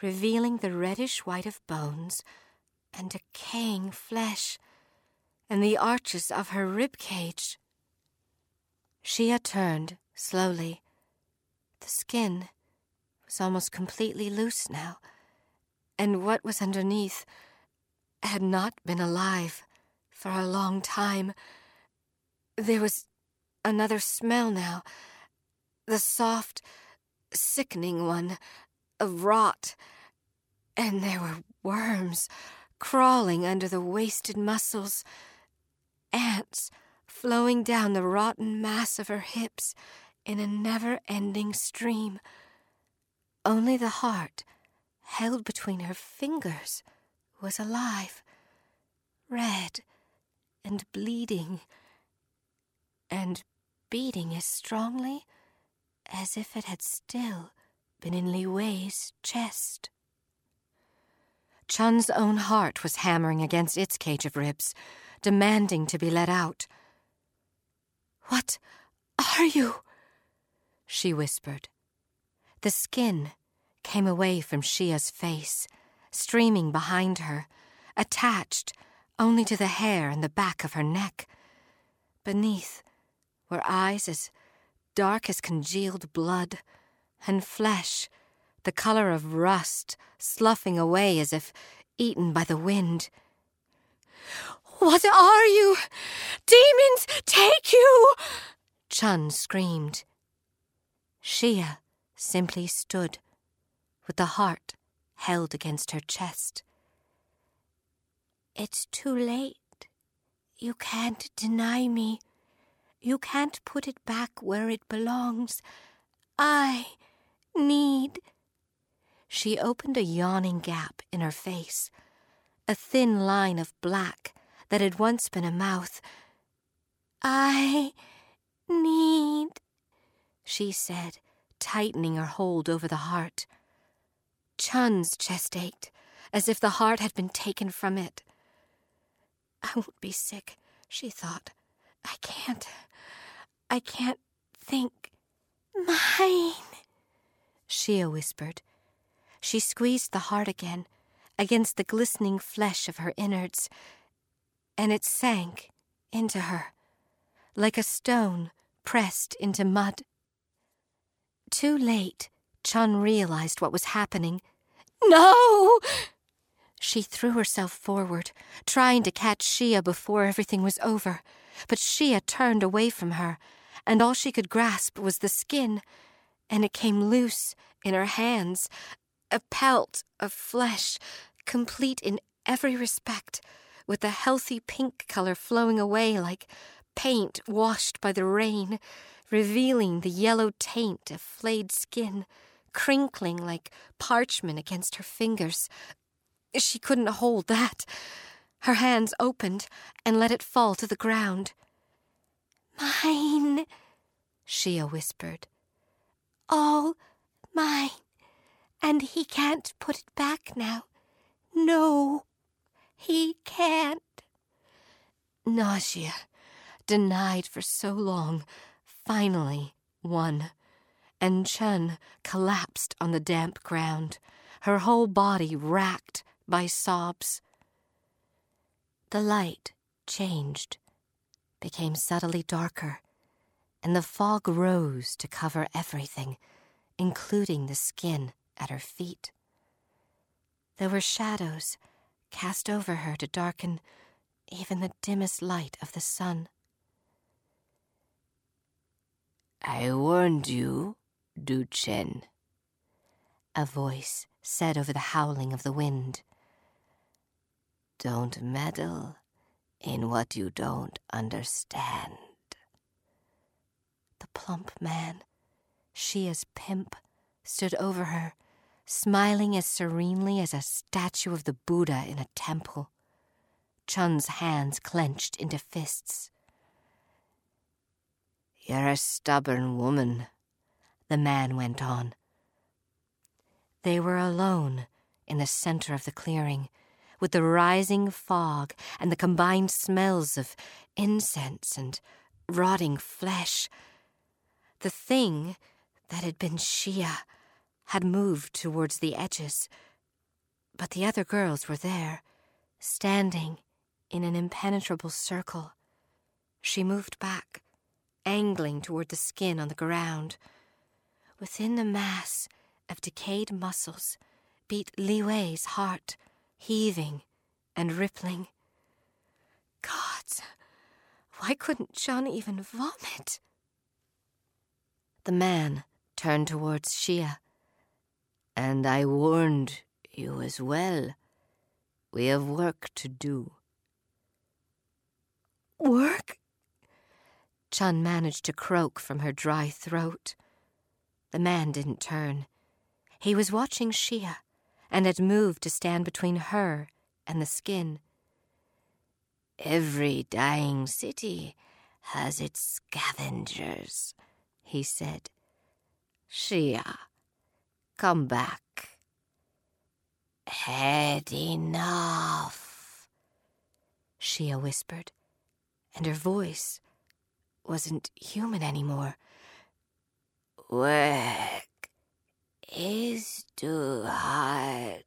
revealing the reddish white of bones and decaying flesh and the arches of her rib cage. Xia turned slowly. The skin was almost completely loose now, and what was underneath had not been alive for a long time. There was another smell now, the soft, sickening one of rot, and there were worms crawling under the wasted muscles ants flowing down the rotten mass of her hips in a never ending stream. Only the heart, held between her fingers, was alive, red and bleeding, and beating as strongly as if it had still been in Li Wei's chest. Chen's own heart was hammering against its cage of ribs demanding to be let out. What are you? She whispered. The skin came away from Xia's face, streaming behind her, attached only to the hair and the back of her neck. Beneath were eyes as dark as congealed blood, and flesh the color of rust sloughing away as if eaten by the wind. What are you? Demons take you! Chen screamed. Xia simply stood, with the heart held against her chest. It's too late. You can't deny me. You can't put it back where it belongs. I need. She opened a yawning gap in her face, a thin line of black that had once been a mouth. I need, she said, tightening her hold over the heart. Chen's chest ached, as if the heart had been taken from it. I won't be sick, she thought. I can't. I can't think. Mine, Xia whispered. She squeezed the heart again against the glistening flesh of her innards, and it sank into her like a stone pressed into mud. Too late, Chen realized what was happening. No! She threw herself forward, trying to catch Xia before everything was over, but Xia turned away from her, and all she could grasp was the skin, and it came loose in her hands, a pelt of flesh, complete in every respect, with the healthy pink color flowing away like paint washed by the rain, revealing the yellow taint of flayed skin, crinkling like parchment against her fingers. She couldn't hold that. Her hands opened and let it fall to the ground. Mine, Xia whispered. All mine. And he can't put it back now. No, he can't. Nausea, denied for so long, finally won, and Chen collapsed on the damp ground, her whole body racked by sobs. The light changed, became subtly darker, and the fog rose to cover everything, including the skin at her feet. There were shadows cast over her to darken even the dimmest light of the sun. I warned you, Du Chen, a voice said over the howling of the wind. Don't meddle in what you don't understand. The plump man, Xia's pimp, stood over her, smiling as serenely as a statue of the Buddha in a temple. Chen's hands clenched into fists. You're a stubborn woman, the man went on. They were alone in the center of the clearing, with the rising fog and the combined smells of incense and rotting flesh. The thing that had been Xia had moved towards the edges, but the other girls were there, standing in an impenetrable circle. She moved back, angling toward the skin on the ground. Within the mass of decayed muscles beat Li Wei's heart, heaving and rippling. Gods, why couldn't Chen even vomit? The man turned towards Xia. And I warned you as well. We have work to do. Work? Chen managed to croak from her dry throat. The man didn't turn. He was watching Xia and had moved to stand between her and the skin. Every dying city has its scavengers, he said. Xia, come back. Had enough, Xia whispered, and her voice wasn't human anymore. Work is too hard.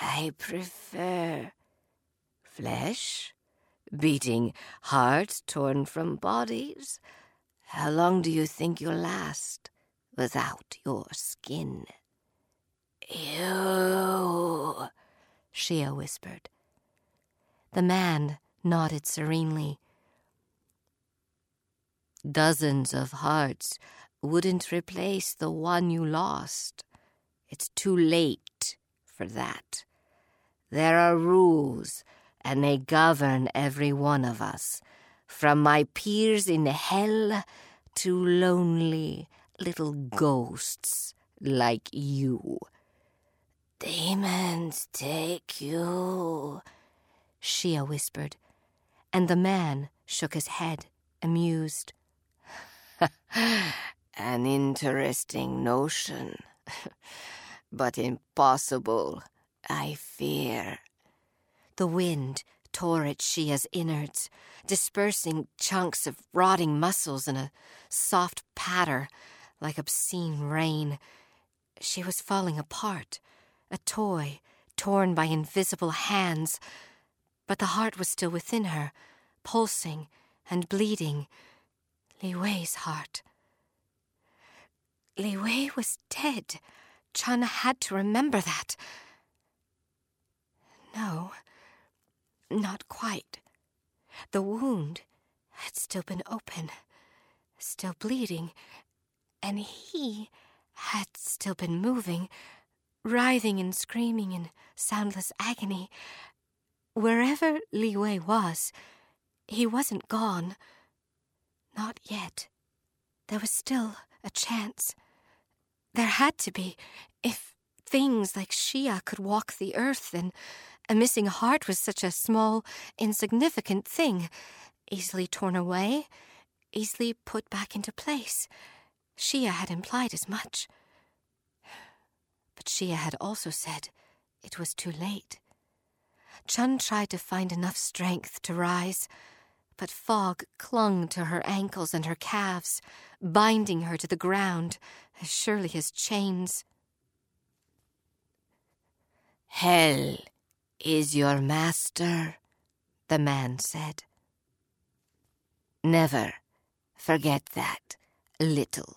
I prefer flesh, beating hearts torn from bodies. How long do you think you'll last without your skin? You, Xia whispered. The man nodded serenely. Dozens of hearts wouldn't replace the one you lost. It's too late for that. There are rules, and they govern every one of us, from my peers in hell to lonely little ghosts like you. Demons take you, Xia whispered, and the man shook his head, amused. An interesting notion, but impossible, I fear. The wind tore at Xia's innards, dispersing chunks of rotting muscles in a soft patter like obscene rain. She was falling apart, a toy torn by invisible hands, but the heart was still within her, pulsing and bleeding. Li Wei's heart. Li Wei was dead. Chen had to remember that. No, not quite. The wound had still been open, still bleeding, and he had still been moving, writhing and screaming in soundless agony. Wherever Li Wei was, he wasn't gone. Not yet. There was still a chance. There had to be. If things like Xia could walk the earth, then a missing heart was such a small, insignificant thing, easily torn away, easily put back into place. Xia had implied as much. But Xia had also said it was too late. Chen tried to find enough strength to rise, but fog clung to her ankles and her calves, binding her to the ground as surely as chains. Hell is your master, the man said. Never forget that, little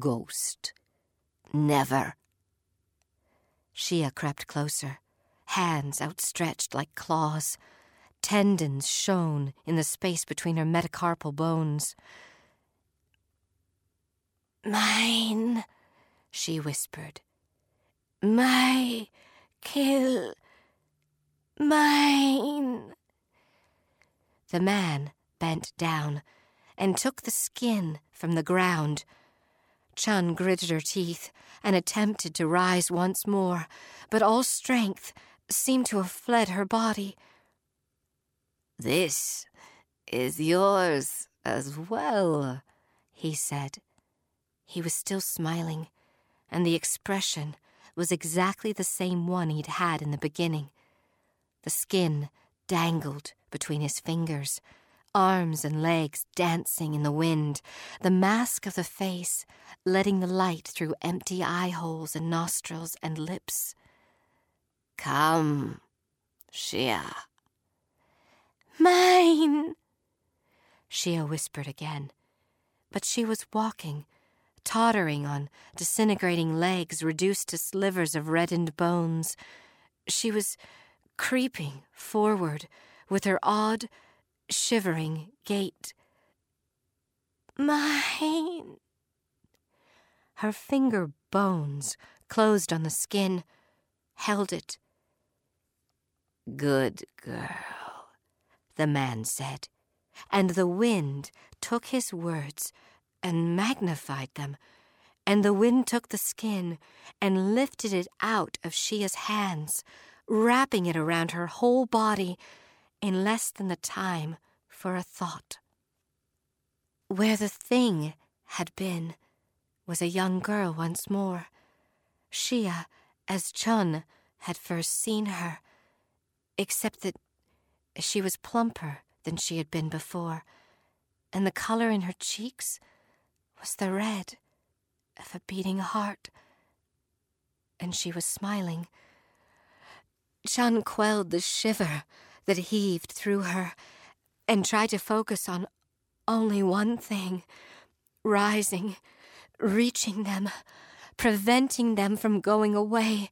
ghost. Never. Xia crept closer, hands outstretched like claws. Tendons shone in the space between her metacarpal bones. Mine, she whispered. My kill Mine. The man bent down and took the skin from the ground. Chen gritted her teeth and attempted to rise once more, but all strength seemed to have fled her body. This is yours as well, he said. He was still smiling, and the expression was exactly the same one he'd had in the beginning. The skin dangled between his fingers, arms and legs dancing in the wind, the mask of the face letting the light through empty eye holes and nostrils and lips. Come, Xia. Mine! Xia whispered again, but she was walking, tottering on disintegrating legs reduced to slivers of reddened bones. She was creeping forward with her odd, shivering gait. Mine. Her finger bones closed on the skin, held it. Good girl, the man said, and the wind took his words and magnified them, and the wind took the skin and lifted it out of Xia's hands wrapping it around her whole body in less than the time for a thought. Where the thing had been was a young girl once more, Xia as Chen had first seen her, except that she was plumper than she had been before, and the color in her cheeks was the red of a beating heart, and she was smiling Chen quelled the shiver that heaved through her and tried to focus on only one thing rising, reaching them, preventing them from going away.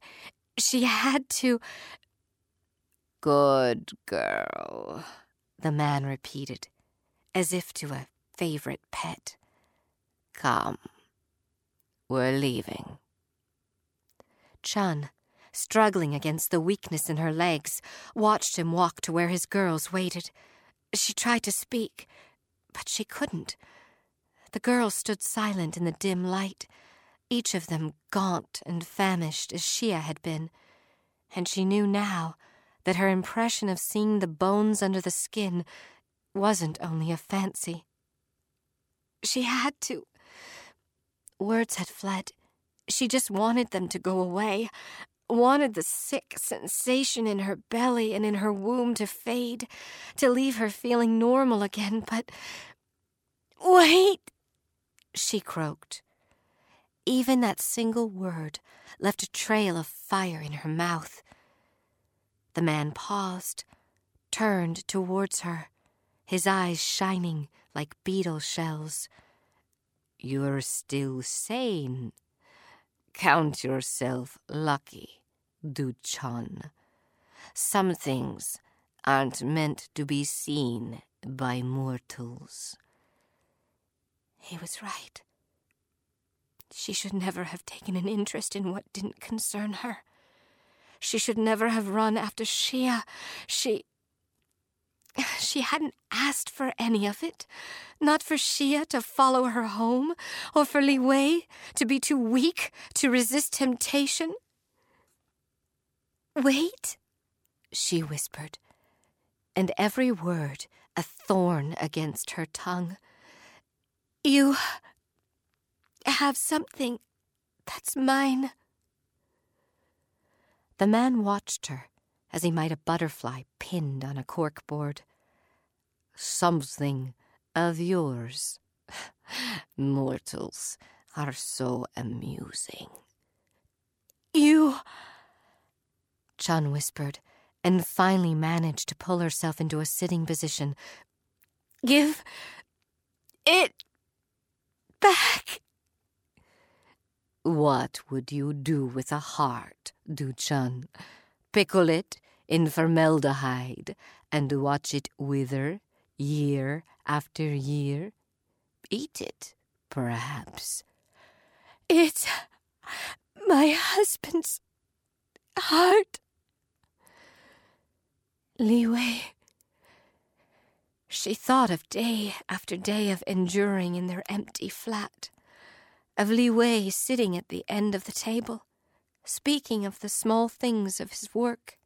She had to. Good girl, the man repeated, as if to a favorite pet. Come, we're leaving. Chen struggling against the weakness in her legs, watched him walk to where his girls waited. She tried to speak, but she couldn't. The girls stood silent in the dim light, each of them gaunt and famished as Xia had been, and she knew now that her impression of seeing the bones under the skin wasn't only a fancy. She had to. Words had fled. She just wanted them to go away, wanted the sick sensation in her belly and in her womb to fade, to leave her feeling normal again, but. Wait! She croaked. Even that single word left a trail of fire in her mouth. The man paused, turned towards her, his eyes shining like beetle shells. You're still sane. Count yourself lucky, Du Chen. Some things aren't meant to be seen by mortals. He was right. She should never have taken an interest in what didn't concern her. She should never have run after Xia. She. She hadn't asked for any of it. Not for Xia to follow her home, or for Li Wei to be too weak to resist temptation. Wait, she whispered, and every word a thorn against her tongue. You have something that's mine. The man watched her as he might a butterfly pinned on a corkboard. Something of yours. Mortals are so amusing. You. Chen whispered, and finally managed to pull herself into a sitting position. Give it back. What would you do with a heart, Du Duchan? Pickle it in formaldehyde and watch it wither year after year? Eat it, perhaps. It's my husband's heart. Li Wei. She thought of day after day of enduring in their empty flat of Li Wei sitting at the end of the table, speaking of the small things of his work,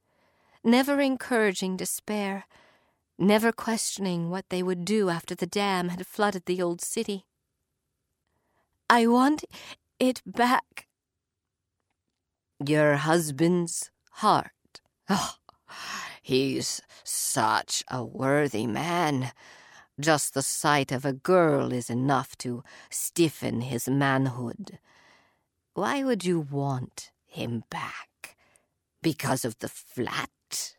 never encouraging despair, never questioning what they would do after the dam had flooded the old city. I want it back. Your husband's heart. Oh, he's such a worthy man. Just the sight of a girl is enough to stiffen his manhood. Why would you want him back? Because of the flat?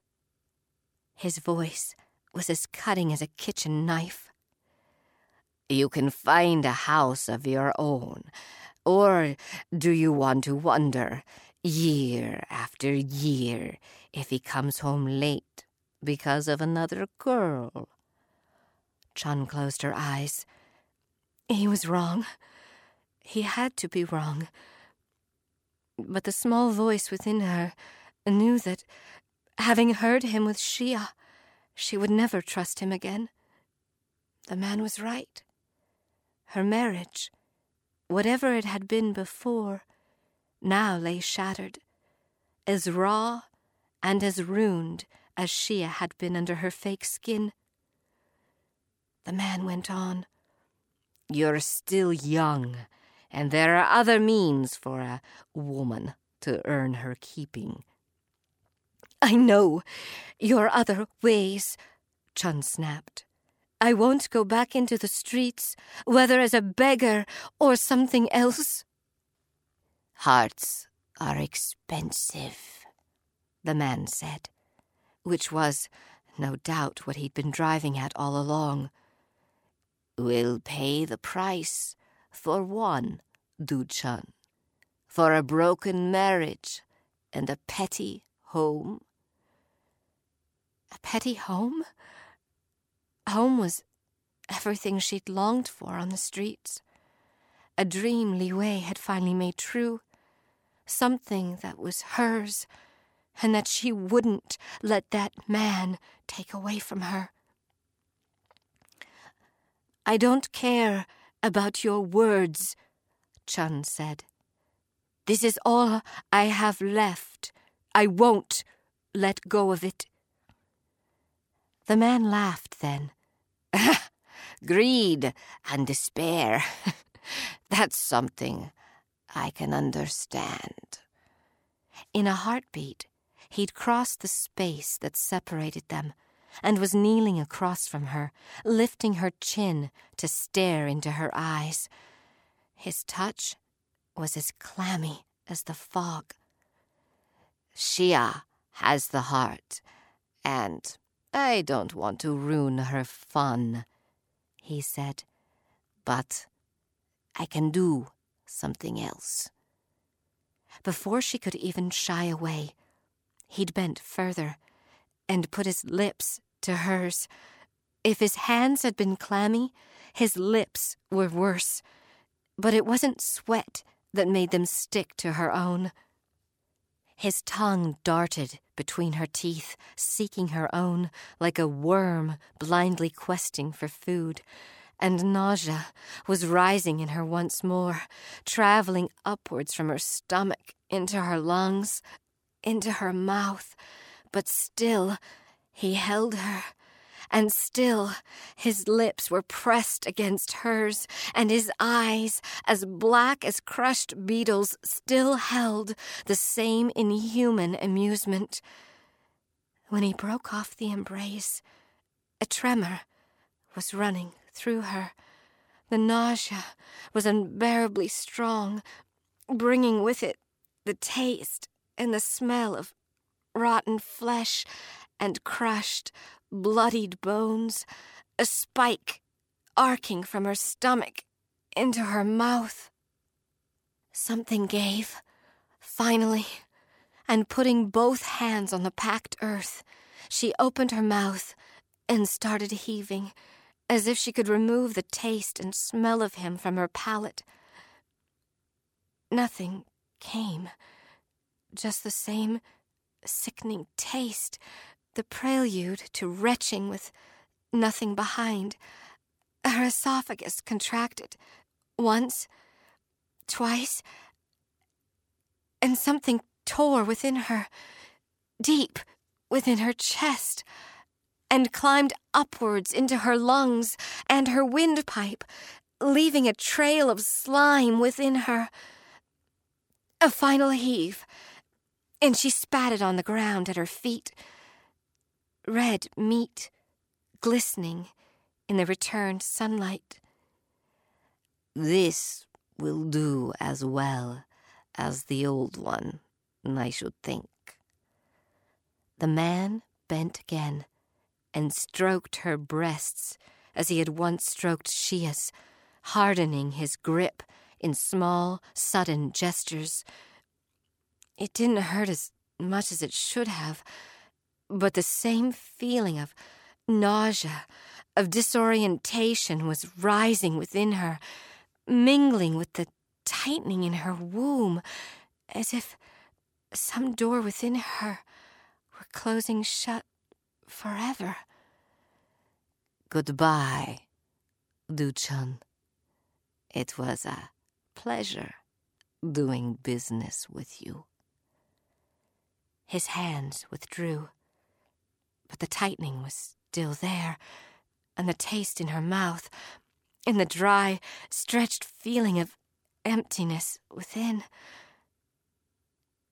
His voice was as cutting as a kitchen knife. You can find a house of your own. Or do you want to wonder, year after year, if he comes home late because of another girl? Chen closed her eyes. He was wrong. He had to be wrong. But the small voice within her knew that, having heard him with Xia, she would never trust him again. The man was right. Her marriage, whatever it had been before, now lay shattered, as raw and as ruined as Xia had been under her fake skin. The man went on. You're still young, and there are other means for a woman to earn her keeping. I know your other ways, Chen snapped. I won't go back into the streets, whether as a beggar or something else. Hearts are expensive, the man said, which was, no doubt, what he'd been driving at all along will pay the price for one, Du Chen, for a broken marriage and a petty home. A petty home? Home was everything she'd longed for on the streets. A dream Li Wei had finally made true. Something that was hers, and that she wouldn't let that man take away from her. I don't care about your words, Chen said. This is all I have left. I won't let go of it. The man laughed then. Greed and despair. That's something I can understand. In a heartbeat, he'd crossed the space that separated them and was kneeling across from her, lifting her chin to stare into her eyes. His touch was as clammy as the fog. Xia has the heart, and I don't want to ruin her fun, he said, but I can do something else. Before she could even shy away, he'd bent further and put his lips to hers. If his hands had been clammy, his lips were worse. But it wasn't sweat that made them stick to her own. His tongue darted between her teeth, seeking her own like a worm blindly questing for food. And nausea was rising in her once more, traveling upwards from her stomach into her lungs, into her mouth. But still, he held her and still his lips were pressed against hers, and his eyes, as black as crushed beetles, still held the same inhuman amusement. When he broke off the embrace, a tremor was running through her. The nausea was unbearably strong, bringing with it the taste and the smell of rotten flesh and crushed, bloodied bones, a spike arcing from her stomach into her mouth. Something gave, finally, and putting both hands on the packed earth, she opened her mouth and started heaving, as if she could remove the taste and smell of him from her palate. Nothing came, just the same sickening taste the prelude to retching with nothing behind. Her esophagus contracted once, twice, and something tore within her, deep within her chest, and climbed upwards into her lungs and her windpipe, leaving a trail of slime within her. A final heave, and she spat it on the ground at her feet red meat glistening in the returned sunlight. This will do as well as the old one, I should think. The man bent again and stroked her breasts as he had once stroked Xia's, hardening his grip in small, sudden gestures. It didn't hurt as much as it should have but the same feeling of nausea, of disorientation was rising within her, mingling with the tightening in her womb, as if some door within her were closing shut forever. Goodbye, Du Chen. It was a pleasure doing business with you. His hands withdrew but the tightening was still there, and the taste in her mouth, in the dry, stretched feeling of emptiness within.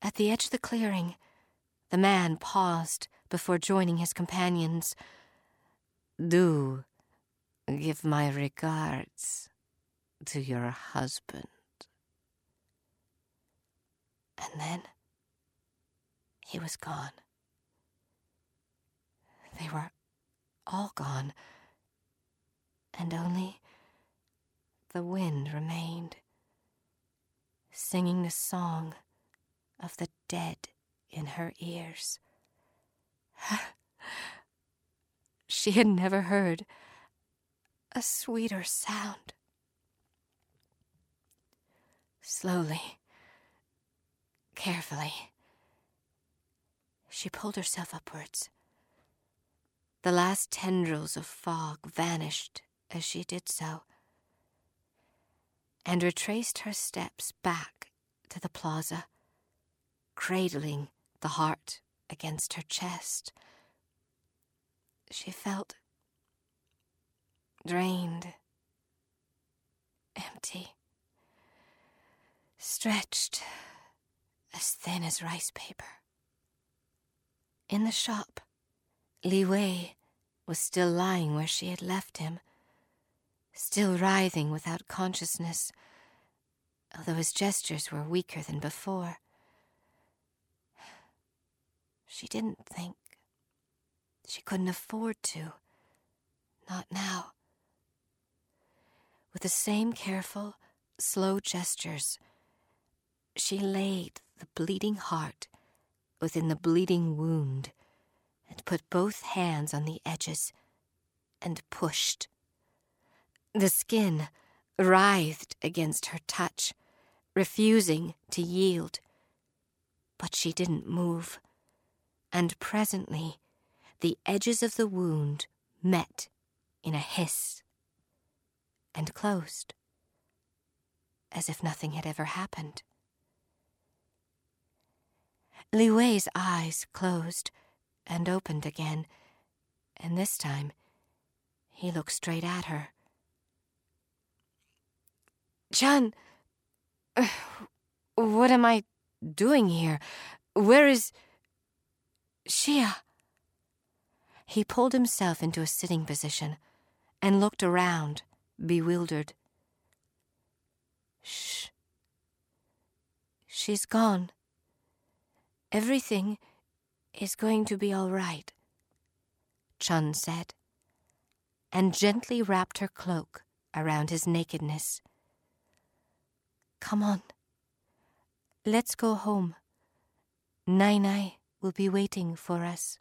At the edge of the clearing, the man paused before joining his companions. Do give my regards to your husband. And then he was gone. They were all gone, and only the wind remained, singing the song of the dead in her ears. she had never heard a sweeter sound. Slowly, carefully, she pulled herself upwards the last tendrils of fog vanished as she did so, and retraced her steps back to the plaza, cradling the heart against her chest. She felt drained, empty, stretched as thin as rice paper. In the shop, Li Wei was still lying where she had left him, still writhing without consciousness. although his gestures were weaker than before. She didn't think. She couldn't afford to. Not now. With the same careful, slow gestures, she laid the bleeding heart within the bleeding wound and put both hands on the edges and pushed. The skin writhed against her touch, refusing to yield. But she didn't move, and presently the edges of the wound met in a hiss and closed, as if nothing had ever happened. Li Wei's eyes closed and opened again, and this time he looked straight at her. Chen, what am I doing here? Where is Xia? He pulled himself into a sitting position and looked around, bewildered. Shh. She's gone. Everything is going to be all right, Chen said, and gently wrapped her cloak around his nakedness. Come on. Let's go home. Nai Nai will be waiting for us.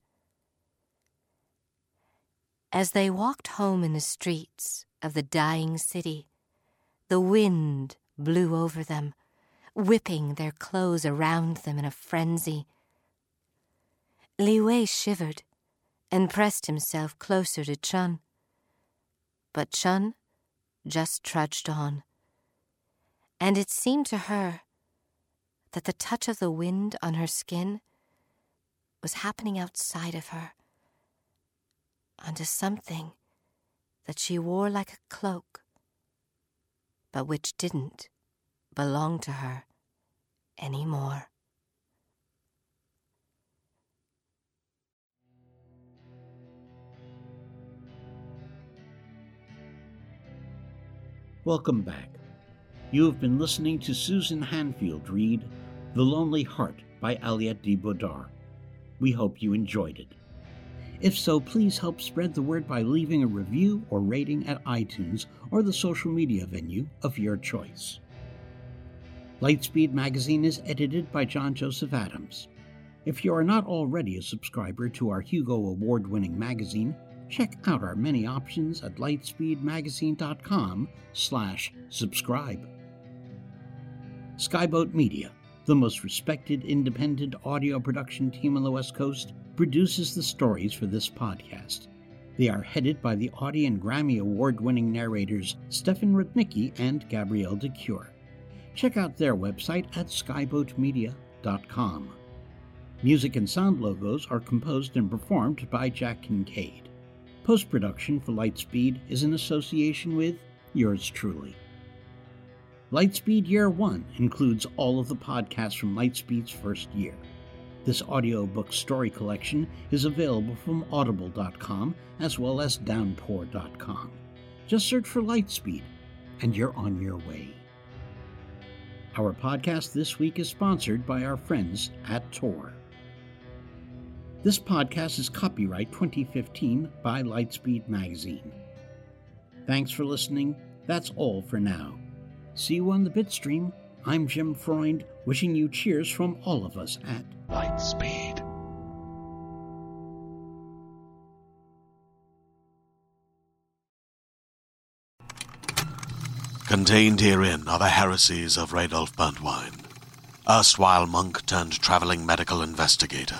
As they walked home in the streets of the dying city, the wind blew over them, whipping their clothes around them in a frenzy. Li Wei shivered and pressed himself closer to Chen. But Chen just trudged on and it seemed to her that the touch of the wind on her skin was happening outside of her, onto something that she wore like a cloak, but which didn't belong to her anymore. Welcome back. You have been listening to Susan Hanfield read The Lonely Heart by Aliette de Bodard. We hope you enjoyed it. If so, please help spread the word by leaving a review or rating at iTunes or the social media venue of your choice. Lightspeed Magazine is edited by John Joseph Adams. If you are not already a subscriber to our Hugo Award winning magazine, check out our many options at lightspeedmagazine.com slash subscribe. Skyboat Media, the most respected independent audio production team on the West Coast, produces the stories for this podcast. They are headed by the Audie and Grammy Award winning narrators Stefan Rudnicki and Gabrielle de Cuir. Check out their website at skyboatmedia.com. Music and sound logos are composed and performed by Jack Kincaid. Post production for Lightspeed is in association with yours truly. Lightspeed Year 1 includes all of the podcasts from Lightspeed's first year. This audiobook story collection is available from audible.com as well as downpour.com. Just search for Lightspeed and you're on your way. Our podcast this week is sponsored by our friends at Tor. This podcast is copyright 2015 by Lightspeed Magazine. Thanks for listening. That's all for now. See you on the Bitstream. I'm Jim Freund, wishing you cheers from all of us at Lightspeed. Contained herein are the heresies of Radolf Burntwine, erstwhile monk turned traveling medical investigator.